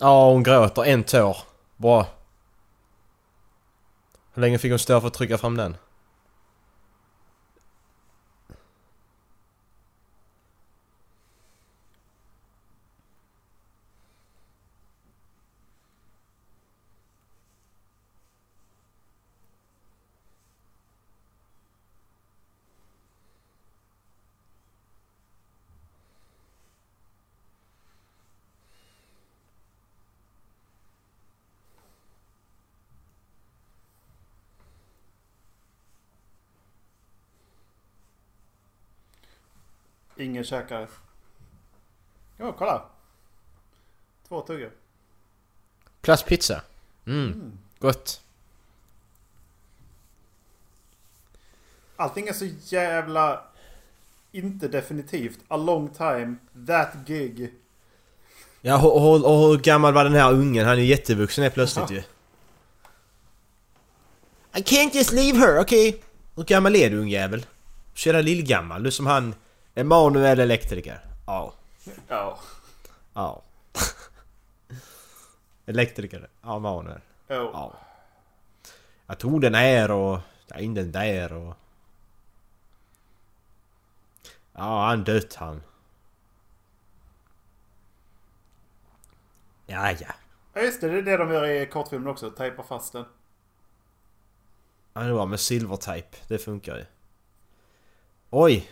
Ja, hon gråter en tår. Bra. Hur länge fick hon stå för att trycka fram den? Ingen käkare. Jo, kolla. Två tuggor. Plastpizza. Mm. Gott. Allting är så jävla... Inte definitivt. A long time. That gig. Ja, och, och, och hur gammal var den här ungen? Han är ju jättevuxen helt plötsligt Ja. ju. I can't just leave her, okej? Okay? Hur gammal är du ungjävel? Så jävla lillgammal. Du som han... Emanuel elektriker. Ja. Ja. Ja. elektriker. Ja, Emanuel. Jo. Ja. Jag tog den här och... Jag in den där och... Ja, han dött han. Ja, ja. Ja just det, det är det de gör i kortfilmen också. Tejpa fast den. Ja, det var med silvertejp. Det funkar ju. Oj!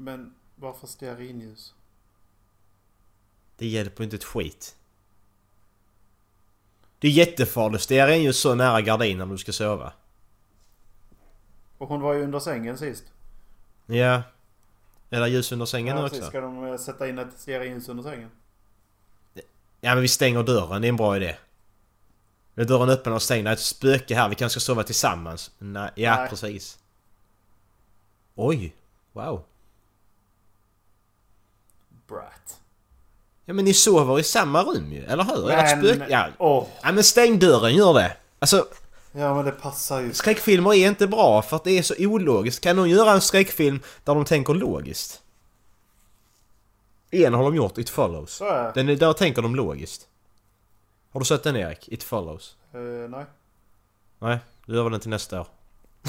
Men varför stearinljus? Det hjälper inte ett skit. Det är jättefarligt. Stearinljus så nära gardinen när du ska sova. Och hon var ju under sängen sist. Ja. Är det ljus under sängen nu Ja, också? precis. Ska de eh, sätta in ett stearinljus under sängen? Ja men vi stänger dörren, det är en bra idé. Är dörren öppen och stängd? Det är ett spöke här, vi kanske ska sova tillsammans. Nej, ja Nej. precis. Oj! Wow. Brat. Ja men ni sover i samma rum ju, eller hur? Ert Men... spöke... Ja. Åh! ja men stäng dörren, gör det! Alltså, Ja men det passar ju. skräckfilmer är inte bra för att det är så ologiskt. Kan någon göra en skräckfilm där de tänker logiskt? En har de gjort, It Follows. Är. Den är, där tänker de logiskt. Har du sett den Erik? It Follows? Eh, nej. Nej, då gör vi den till nästa år.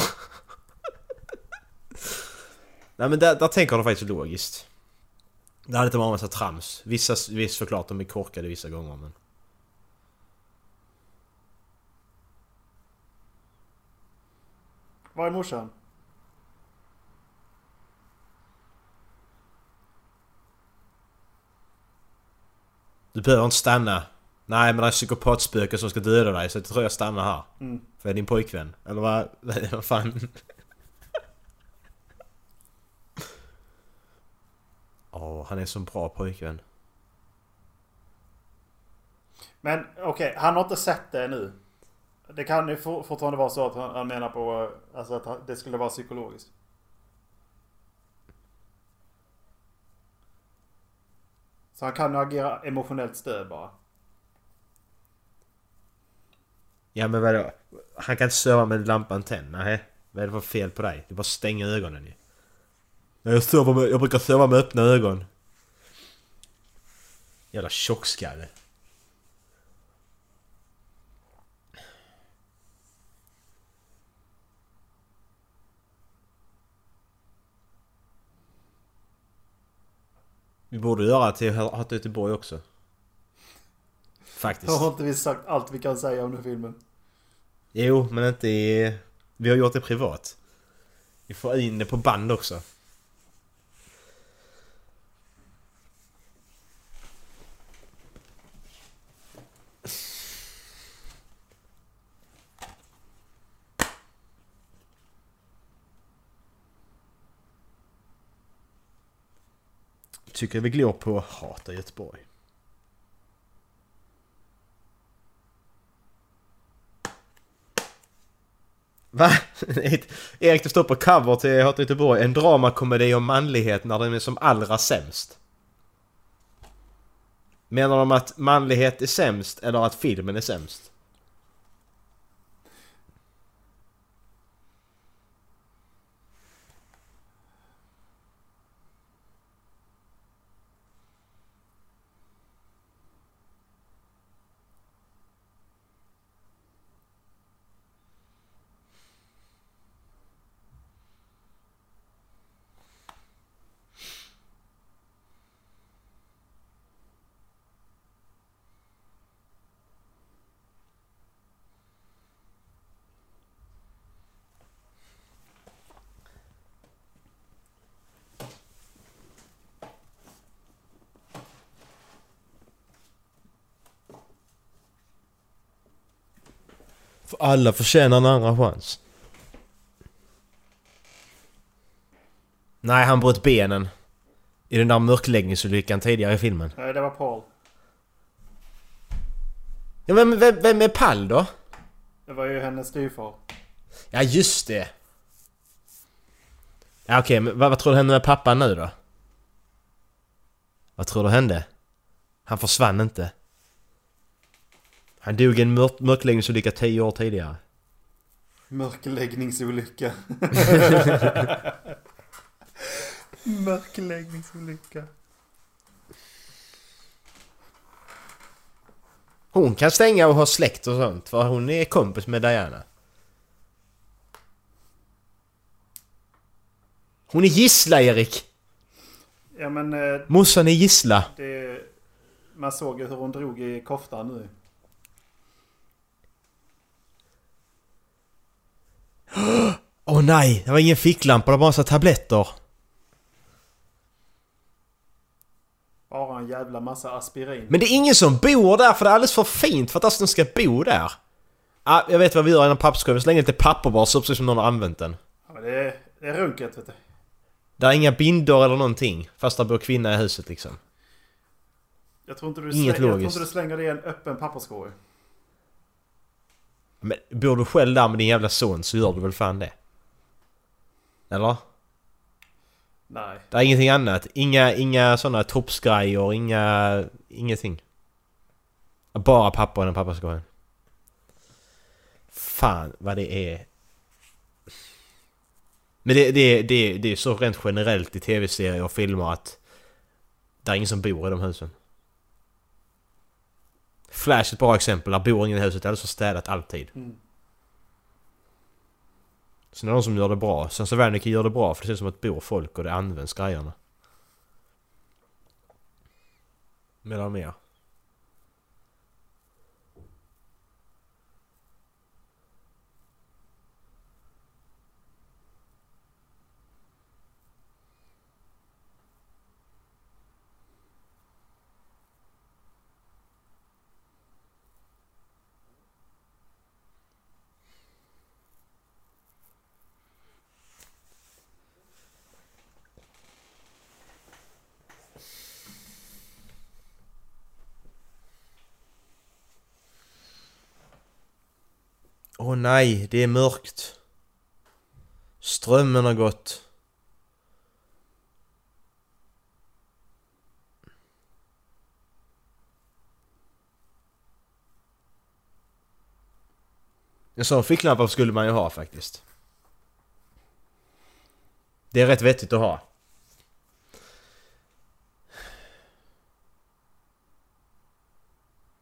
Nej men där, där tänker de faktiskt logiskt. Det hade inte bara en massa trams. Vissa, visst såklart de är korkade vissa gånger men... Var är morsan? Du behöver inte stanna. Nej men det är psykopatspöken som ska döda dig så jag tror jag stannar här. Mm. För jag är din pojkvän. Eller vad... vad fan? Åh, han är så bra pojkvän. Men okej, han har inte sett det nu. Det kan ju for- fortfarande vara så att han, han menar på eh, alltså att det skulle vara psykologiskt. Så han kan ju agera emotionellt stöd bara. Ja men vadå? Han kan inte sova med lampan tänd? Nej. Vad är det för fel på dig? Du bara stänga ögonen ju. Jag, sover med, jag brukar sova med öppna ögon. Jävla tjockskalle. Vi borde göra till Hata Göteborg också. Faktiskt. Har inte vi sagt allt vi kan säga om den filmen? Jo, men inte i... Vi har gjort det privat. Vi får in det på band också. Tycker vi glor på Hata Göteborg. Va? Erik det står på cover till Hata Göteborg. En dramakomedi om manlighet när den är som allra sämst. Menar de att manlighet är sämst eller att filmen är sämst? Alla förtjänar en andra chans. Nej, han bröt benen. I den där mörkläggningsolyckan tidigare i filmen. Nej, det var Paul. Ja, vem, vem, vem är Pall då? Det var ju hennes styvfar. Ja, just det! Ja, okej, men vad, vad tror du hände med pappan nu då? Vad tror du hände? Han försvann inte. Han dog i en mörk, mörkläggningsolycka tio år tidigare. Mörkläggningsolycka. Mörkläggningsolycka. Hon kan stänga och ha släkt och sånt för hon är kompis med Diana. Hon är gissla Erik! Ja men eh, Morsan är gissla. det... Man såg ju hur hon drog i koftan nu. Åh nej, det var ingen ficklampa, det var bara massa tabletter. Bara en jävla massa aspirin. Men det är ingen som bor där för det är alldeles för fint för att de ska bo där. Ah, jag vet vad vi gör i en papperskorg, vi slänger lite papperbars så precis som någon har använt den. Ja, men det, är, det är runket vet du. Det är inga bindor eller någonting. Fast det bor kvinna i huset liksom. Jag tror inte du, Inget släng, jag tror logiskt. inte du slänger det i en öppen papperskorg. Men bor du själv där med din jävla son så gör du väl fan det? Eller? Nej. Det är ingenting annat. Inga, inga sådana toppsgrejer, inga... Ingenting. Bara papper i den papperskorgen. Fan vad det är... Men det, det, det, det är så rent generellt i tv-serier och filmer att... Det är ingen som bor i de husen. Flash är ett bra exempel. Där bor ingen i huset. Det är för städat alltid. Mm. Sen är det de som gör det bra. Sen så Wernicke gör det bra för det ser ut som att det bor folk och det används grejerna. Och mer. Åh nej, det är mörkt. Strömmen har gått. En sån ficklampa skulle man ju ha faktiskt. Det är rätt vettigt att ha.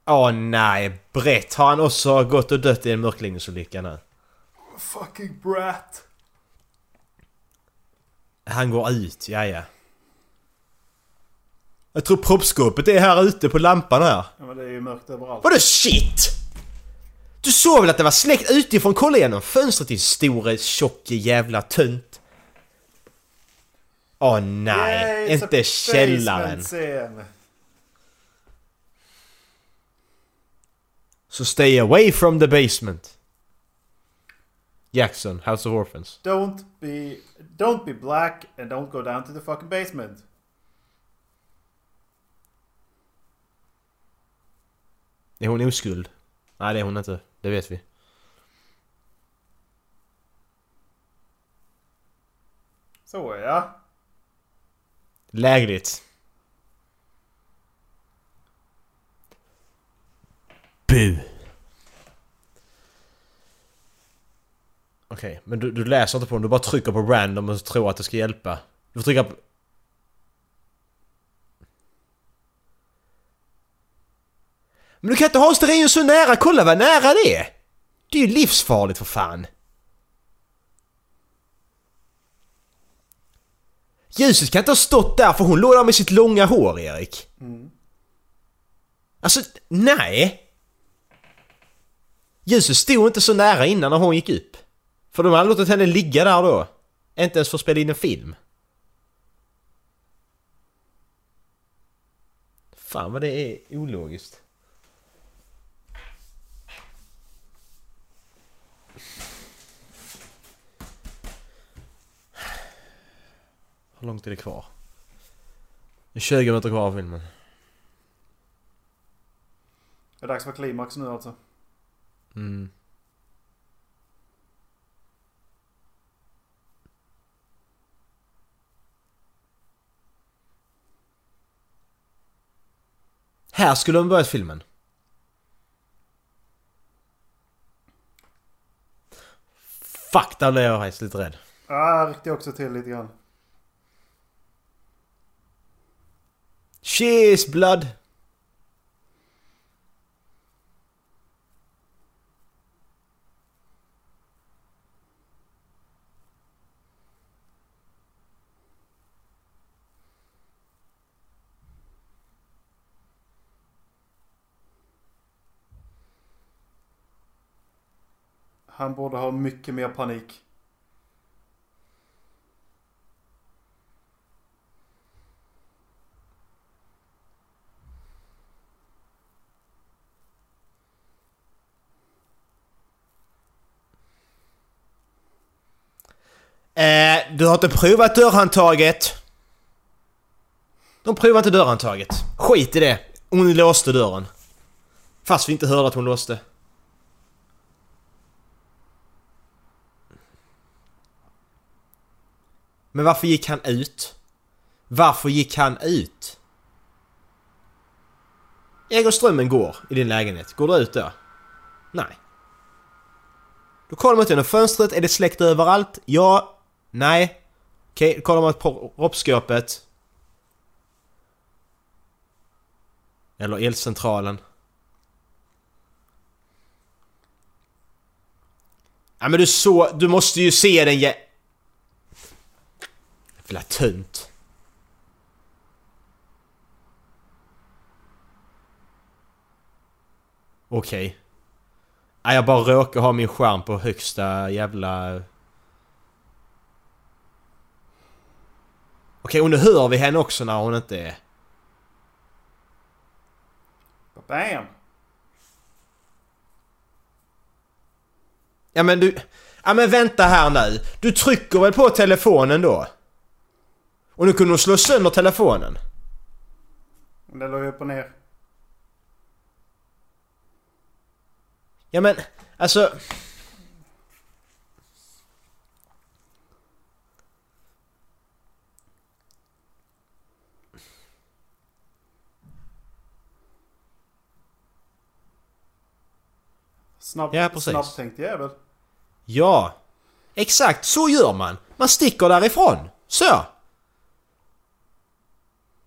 Åh nej, Brett har han också gått och dött i en mörkläggningsolycka nu? Fucking brat. Han går ut, ja ja. Jag tror proppskåpet är här ute på lampan här. Ja, men det är ju mörkt överallt. Vadå shit? Du såg väl att det var släckt utifrån? Kolla igenom fönstret din store tjocke jävla tönt. Åh nej, Yay, inte källaren. Så stay away from the basement. Jackson, House of Orphans. Don't be... Don't be black and don't go down to the fucking basement. Är hon oskuld? Nej det är hon inte, det vet vi. Så ja. Lägligt. Bu. Okej, men du, du läser inte på den, du bara trycker på random och tror att det ska hjälpa. Du får trycka på... Men du kan inte ha stearin så nära, kolla vad nära det är! Det är ju livsfarligt för fan! Ljuset kan inte ha stått där för hon låg där med sitt långa hår, Erik. Alltså, nej! Ljuset stod inte så nära innan när hon gick upp. För de hade låtit henne ligga där då. Inte ens för att spela in en film. Fan vad det är ologiskt. Hur långt är det kvar? Det är 20 minuter kvar av filmen. Det är dags för klimax nu alltså. Mm. Här skulle de börjat filmen. Fuck, där blev jag faktiskt lite rädd. Ryckte jag också till lite grann. Cheers blood! Han borde ha mycket mer panik. Eh, du har inte provat dörrhandtaget? De provar inte dörrhandtaget. Skit i det. Hon låste dörren. Fast vi inte hörde att hon låste. Men varför gick han ut? Varför gick han ut? Egon Strömmen går i din lägenhet. Går du ut då? Nej. Då kollar man ut genom fönstret. Är det släckt överallt? Ja. Nej. Okej, då kollar man på roppskåpet. Eller elcentralen. Ja men du så, du måste ju se den jä... Jävla tönt. Okej. Nej, jag bara råkar ha min skärm på högsta jävla... Okej, och nu hör vi henne också när hon inte är... Bam! Ja men du... Ja men vänta här nu. Du trycker väl på telefonen då? Och nu kunde hon slå sönder telefonen. Den låg upp och ner. Ja men, alltså... Snabb, Ja, precis. Snabbtänkt jävel. Ja! Exakt, så gör man! Man sticker därifrån! Så!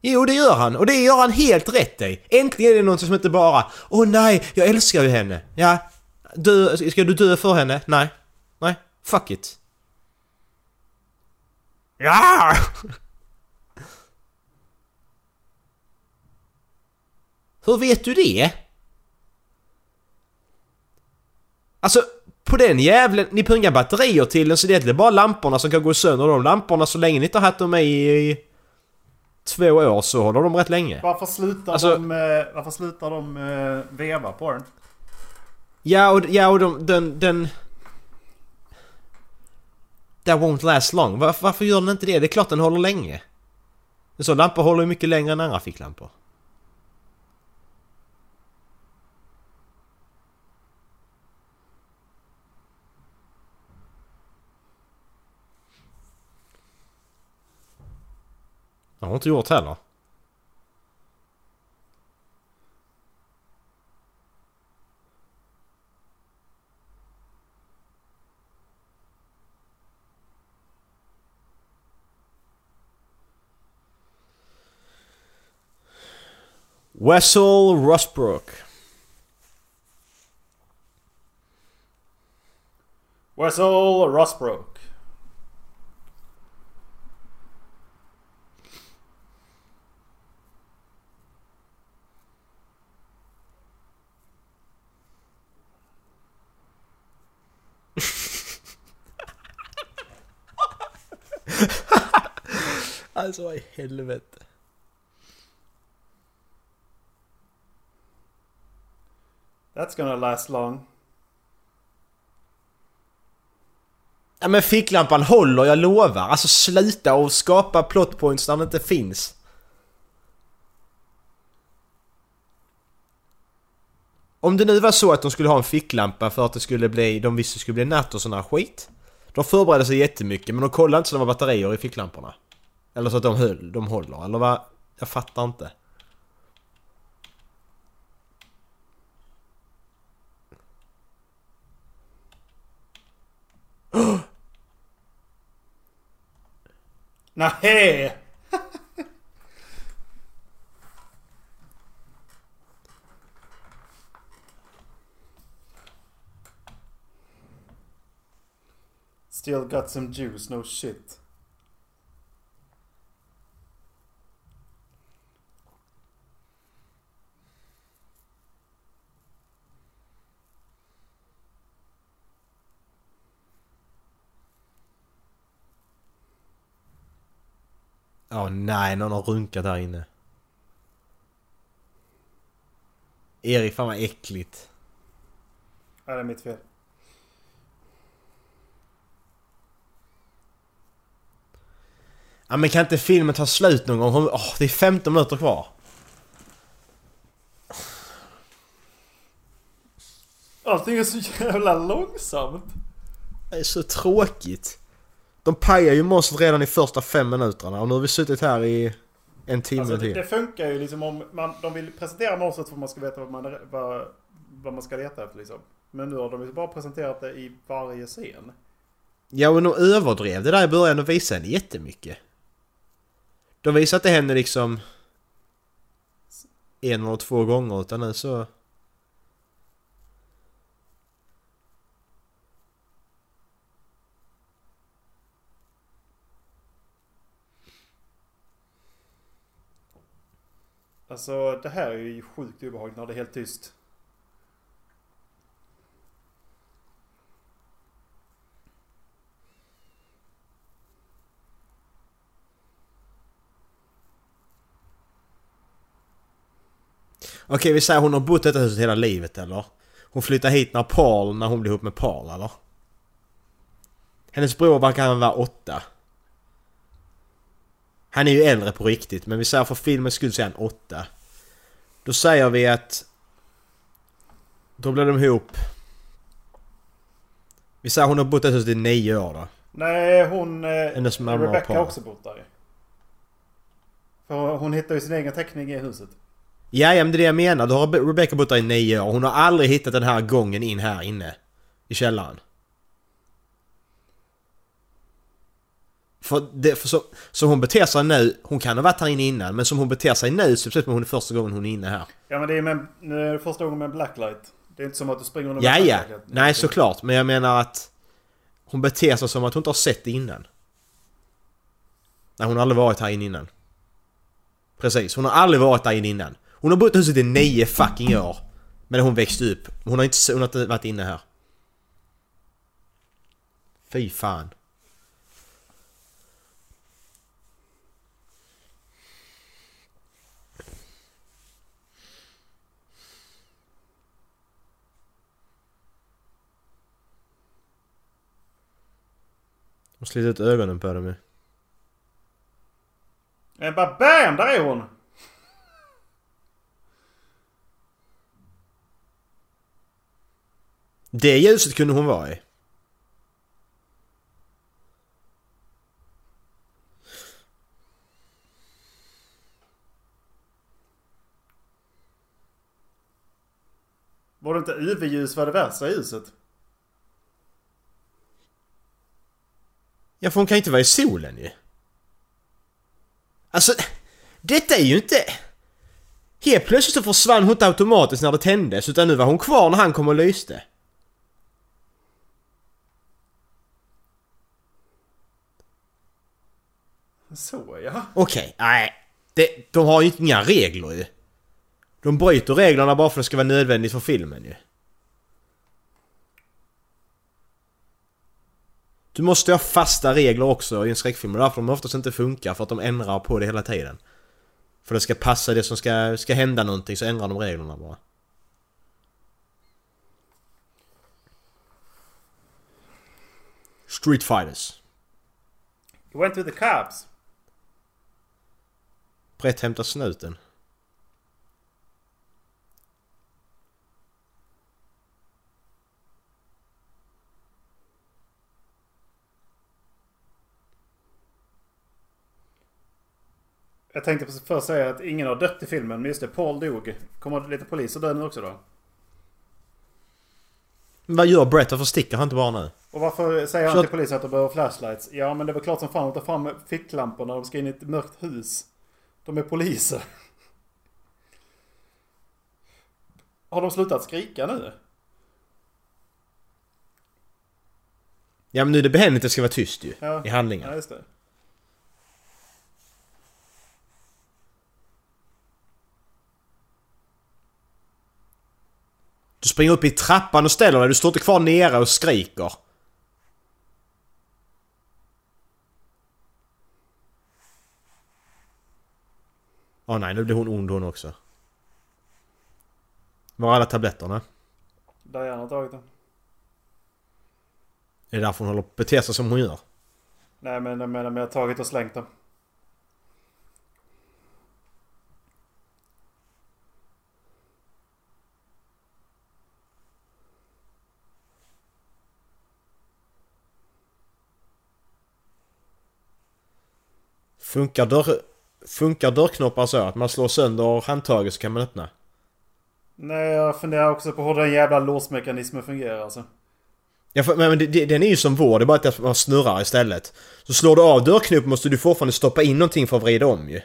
Jo, det gör han. Och det gör han helt rätt i. Äntligen är det någon som inte bara Åh nej, jag älskar ju henne. Ja, dö, ska du dö för henne? Nej. Nej, fuck it. Ja! Hur vet du det? Alltså, på den jävlen... Ni pungar batterier till den så det är bara lamporna som kan gå sönder. De lamporna, så länge ni inte har haft dem i, i två år så håller de rätt länge. Varför slutar Alltså- de, eh, varför slutar de eh, veva på den? Ja, och, ja, och de, den... den That won't last long. Varför, varför gör den inte det? Det är klart den håller länge. En sån lampa håller ju mycket längre än andra ficklampor. Det har inte gjort heller. Wessel Rosbrook. Wessel Rossbrook. Alltså vad i helvete. That's gonna last long. Ja men ficklampan håller, jag lovar. Alltså sluta och skapa plot points där det inte finns. Om det nu var så att de skulle ha en ficklampa för att det skulle bli, de visste det skulle bli natt och sån här skit. De förberedde sig jättemycket men de kollade inte så det var batterier i ficklamporna. Eller så att de höll, de håller, eller vad? Jag fattar inte. Nej! Still got some juice, no shit. Ja nej, någon har runkat där inne. Erik, fan vad äckligt. Ja, det är mitt fel. Ja men kan inte filmen ta slut någon gång? Åh, det är 15 minuter kvar. Allting är så jävla långsamt. Det är så tråkigt. De pajar ju monstret redan i första fem minuterna och nu har vi suttit här i en timme Alltså, det, till. det funkar ju liksom om man, de vill presentera monstret för att man ska veta vad man, vad, vad man ska leta efter liksom. Men nu har de ju bara presenterat det i varje scen. Ja och de överdrev det där i början och visade henne jättemycket. De visade att det hände liksom en eller två gånger utan nu så... Alltså det här är ju sjukt obehagligt när det är helt tyst. Okej vi säger hon har bott i detta huset hela livet eller? Hon flyttar hit när Paul, när hon blir ihop med Paul eller? Hennes bror verkar vara åtta. Han är ju äldre på riktigt men vi säger för filmens skull så är han åtta. Då säger vi att... Då blir de ihop... Vi säger hon har bott huset i nio år då. Nej, hon... Eh, Hennes mamma Rebecca har också bott där. För hon hittar ju sin egen teckning i huset. Ja, ja men det är det jag menar. Då har Rebe- Rebecca bott där i nio år. Hon har aldrig hittat den här gången in här inne. I källaren. För, det, för så, som hon beter sig nu, hon kan ha varit här inne innan, men som hon beter sig nu så precis som hon är första gången hon är inne här. Ja men det är med, nu är det första gången med blacklight. Det är inte som att du springer under Ja, ja. Nej, såklart. Men jag menar att hon beter sig som att hon inte har sett det innan. Nej, hon har aldrig varit här inne innan. Precis, hon har aldrig varit där inne innan. Hon har bott i huset i nio fucking år. Men hon växte upp. Hon har inte, hon har inte varit inne här. Fy fan. Hon slitit ut ögonen på dem ju. Men bara BAM! Där är hon! Det ljuset kunde hon vara i. Var det inte UV-ljus var det värsta ljuset? Ja, för hon kan ju inte vara i solen ju. Alltså, detta är ju inte... Helt plötsligt så försvann hon inte automatiskt när det tändes utan nu var hon kvar när han kom och lyste. Så ja. Okej, nej. Det, de har ju inga regler ju. De bryter reglerna bara för att det ska vara nödvändigt för filmen ju. Du måste ha fasta regler också i en skräckfilm och därför de oftast inte funkar för att de ändrar på det hela tiden. För det ska passa det som ska, ska hända någonting så ändrar de reglerna bara. Street Fighters. You went to the cops. Brett hämtar snuten. Jag tänkte först säga att ingen har dött i filmen, men just det, Paul dog. Kommer det lite poliser dö nu också då? Vad gör Brett? Varför sticker han inte bara nu? Och varför säger han till polisen att de behöver flashlights? Ja, men det är väl klart som fan att ta fram ficklamporna när de ska in i ett mörkt hus. De är poliser. Har de slutat skrika nu? Ja men nu är det behändigt att det ska vara tyst ju. Ja. I handlingen. Ja, just det. Du springer upp i trappan och ställer dig. Du står inte kvar nere och skriker. Åh nej, nu blir hon ond hon också. Var är alla tabletterna? Diana har tagit den. Är det därför hon håller på att bete sig som hon gör? Nej, men jag menar, men jag har tagit och slängt den. Funkar, dörr, funkar dörrknoppar så att man slår sönder handtaget så kan man öppna? Nej, jag funderar också på hur den jävla låsmekanismen fungerar alltså. Ja, för, men det, den är ju som vår, det är bara att man snurrar istället. Så slår du av dörrknoppen måste du fortfarande stoppa in någonting för att vrida om ju.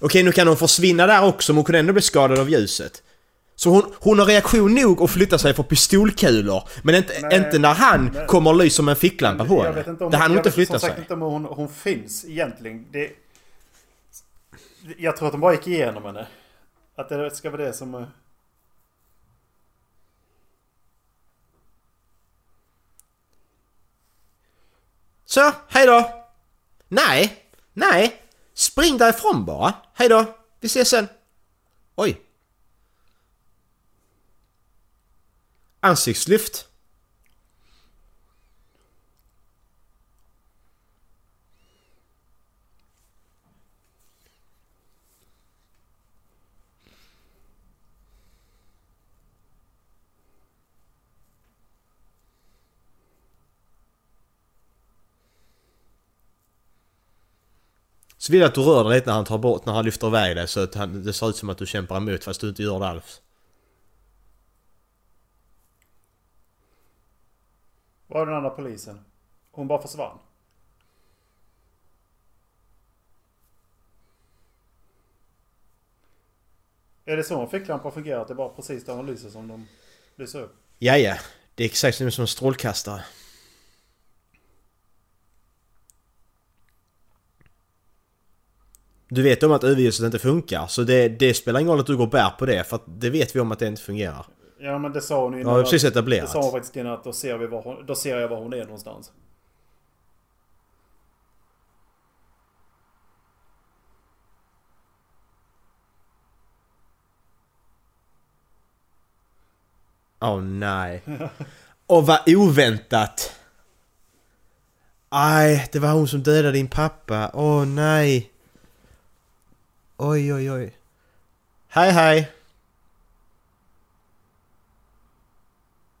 Okej, nu kan hon försvinna där också men hon kunde ändå bli skadad av ljuset. Så hon, hon har reaktion nog att flytta sig för pistolkulor. Men inte, Nej, inte när han nej. kommer och lyser som en ficklampa på jag henne. vet inte om, Där han jag inte vet flytta sig. sagt inte om hon, hon finns egentligen. Det, jag tror att de bara gick igenom henne. Att det ska vara det som... eh, Så, hej då! Nej, nej! Spring därifrån bara! Hej då! Vi ses sen! Oj! Ansiktslyft. Så vill jag att du rör dig lite när han tar bort, när han lyfter iväg dig så att han, det ser ut som att du kämpar emot fast du inte gör det alls. Var är den andra polisen? Hon bara försvann. Är det så en ficklampa fungerar? Att det är bara precis där hon lyser som de lyser upp? Ja, ja. Det är exakt som en strålkastare. Du vet om att UV-ljuset inte funkar, så det, det spelar ingen roll att du går och bär på det, för att det vet vi om att det inte fungerar. Ja men det sa hon Det innan. att- precis det etablerat. sa hon faktiskt innan att då ser, vi var hon, då ser jag var hon är någonstans. Åh nej. Och vad oväntat! Aj, det var hon som dödade din pappa. Åh nej. Oj, oj, oj. Hej, hej.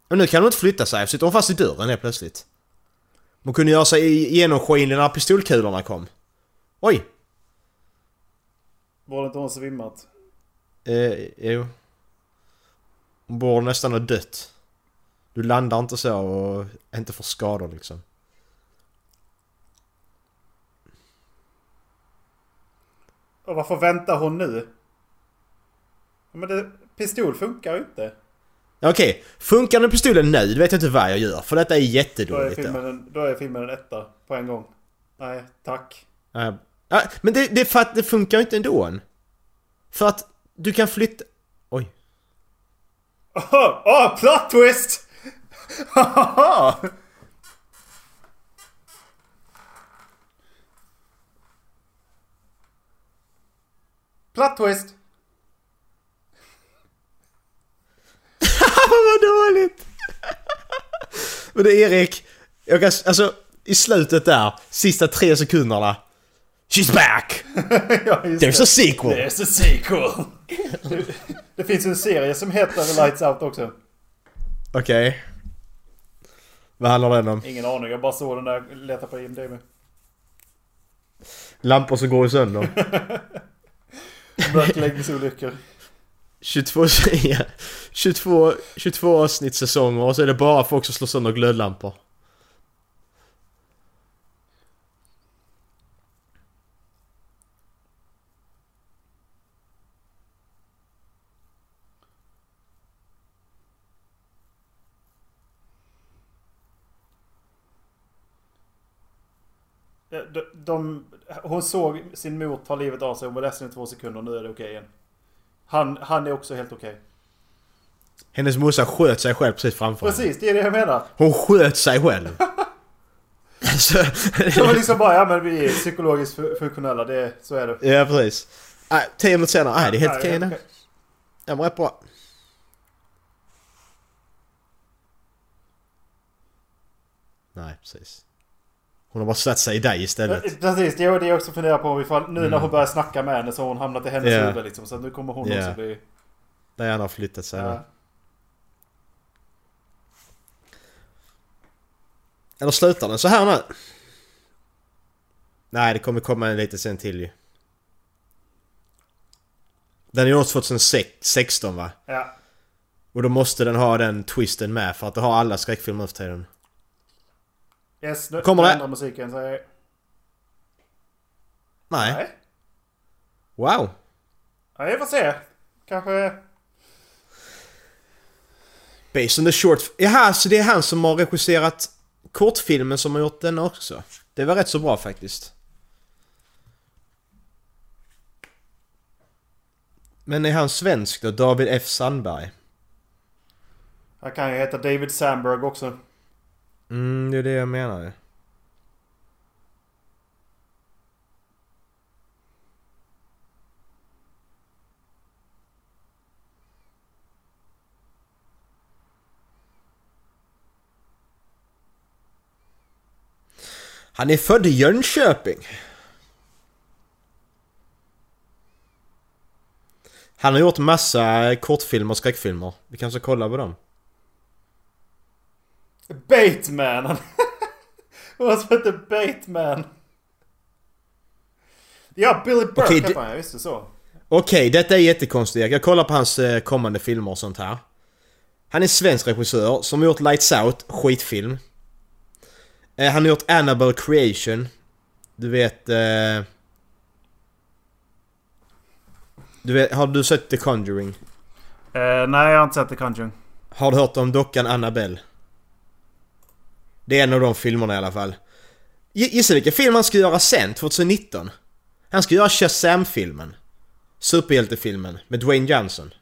Och nu kan hon inte flytta sig, sitter hon fast i dörren helt plötsligt. Hon kunde göra sig genomskinlig när pistolkulorna kom. Oj! Borde inte hon svimmat? Eh, jo. Hon borde nästan ha dött. Du landar inte så och inte får skador liksom. Och varför väntar hon nu? Men det, pistol funkar ju inte. Okej, funkar den pistolen nu? Det vet jag inte vad jag gör. För detta är Då är, jättedåligt. filmen Då. en, då är filmen en etta på en gång. Nej, tack. Uh, men det, det är för att det funkar ju inte ändå. än. För att du kan flytta... Oj. Åh, oh, plot twist! plot twist! vad dåligt! men det är Erik, jag kan, alltså i slutet där, sista tre sekunderna. She's back! ja, There's a sequel! There's a sequel! det, det finns en serie som heter Lights Out också. Okej. Vad handlar den om? Ingen aning, jag bara såg den där leta på IMDB. Lampor som går sönder. Mörkläggningsolyckor. 22, ja, 22, 22 avsnittssäsonger och så är det bara folk som slår sönder glödlampor. De, de, hon såg sin mor ta livet av sig, hon var ledsen i två sekunder, nu är det okej igen. Han, han är också helt okej. Hennes morsa sköt sig själv precis framför henne. Precis, det är det jag menar. Hon sköt sig själv. alltså, De var liksom bara, ja men vi är psykologiskt fu- funktionella, det, så är det. ja precis. Nej, tio minuter senare, nej det är helt okej nu. okej. Jag mår rätt bra. Nej, precis. Hon har bara satt sig i dig istället. Precis, det är det jag också funderar på. Ifall, nu när hon börjar snacka med henne så har hon hamnat i hennes Ja. huvud liksom. Så nu kommer hon Ja. också bli... Diana har flyttat sig nu. Ja. Eller slutar den så här nu? Nej, det kommer komma en lite sen till ju. Den är ju också 2016 va? ja. Och då måste den ha den twisten med för att det har alla skräckfilmer nu för tiden. Yes, nu Kommer det? ändrar musiken jag... Nej. Nej. Wow! Ja, vi får se. Kanske... Based on the short... Jaha, så det är han som har regisserat kortfilmen som har gjort den också. Det var rätt så bra faktiskt. Men är han svensk då? David F Sandberg? Han kan ju heta David Sandberg också. Mm, det är det jag menar ju. Han är född i Jönköping. Han har gjort massa kortfilmer och skräckfilmer. Vi kanske kollar på dem. Bateman! Han som heter Bateman. Ja, Billy Burke Okej, heter det- han, ja, visst det så. Okej, detta är jättekonstigt. Jag kollar på hans eh, kommande filmer och sånt här. Han är svensk regissör som har gjort Lights Out, skitfilm. Eh, han har gjort Annabelle Creation. Du vet... Eh, du vet, har du sett The Conjuring? Eh, nej, jag har inte sett The Conjuring. Har du hört om dockan Annabelle? Det är en av de filmerna i alla fall. Gissa vilken film han ska göra sen, 2019? Han ska göra Shazam-filmen. Superhjältefilmen med Dwayne Johnson.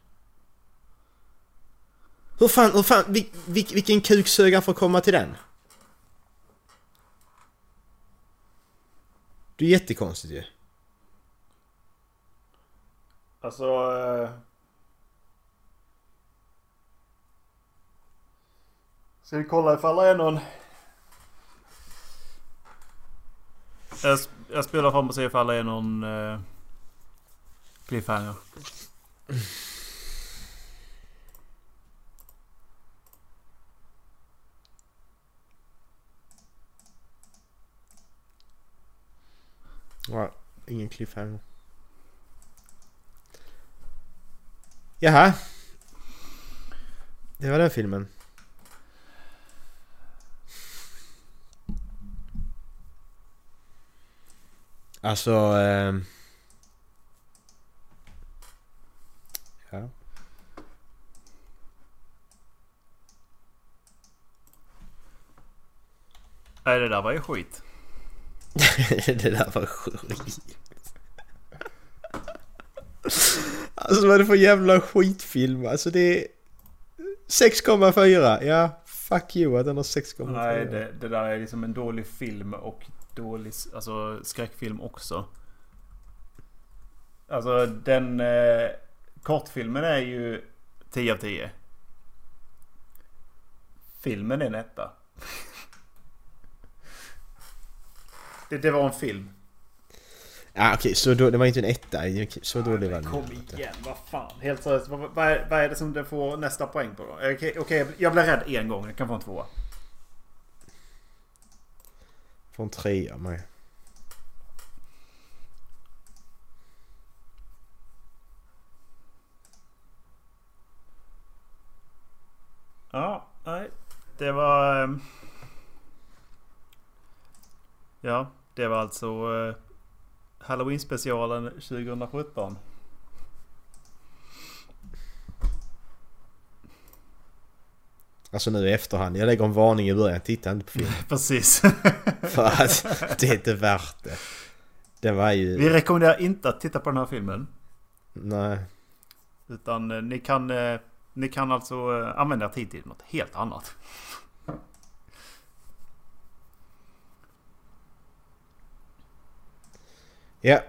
Hur fan, hur fan, vil, vil, vilken kuksugare får komma till den? Det är jättekonstigt ju. Alltså... Eh... Ska vi kolla ifall det är någon... Jag, sp- jag spelar fram och ser ifall det är någon... Eh... Cliffhanger. Ja, ingen cliffhanger. Jaha. Det var den filmen. Alltså... ehm, ja. Nej, det där var ju skit. det där var skit. Alltså vad är det för jävla skitfilm? Alltså det är... 6,4. Ja, fuck you att den har 6,4. Nej, det, det där är liksom en dålig film och dålig alltså, skräckfilm också. Alltså den... Eh, kortfilmen är ju 10 av 10. Filmen är en etta. det, det var en film. Ja okej, så då, det var inte en etta. Så dålig var den Kom inte. igen, vad fan. Helt seriöst, vad, vad, är, vad är det som det får nästa poäng på då? Okej, okej, jag blir rädd en gång. Jag kan få en tvåa. Får en trea med. Ja, nej. Det var... Ehm, ja, det var alltså eh, Halloween-specialen 2017. Alltså nu i efterhand. Jag lägger en varning i början. Titta inte på film. Precis. För att det är inte värt det. Det var ju... Vi rekommenderar inte att titta på den här filmen. Nej. Utan eh, ni kan... eh, ni kan alltså eh, använda er tid till något helt annat. Ja.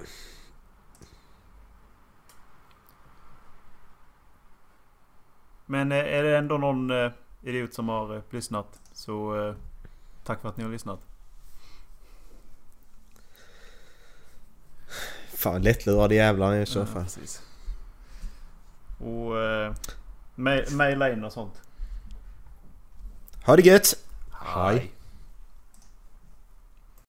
Men är det ändå någon idiot som har eh, lyssnat så eh, tack för att ni har lyssnat. Fan lättlurade jävlar i så Ja, fall. precis. Och eh, ma- mejla in och sånt. Ha det gött! Hej.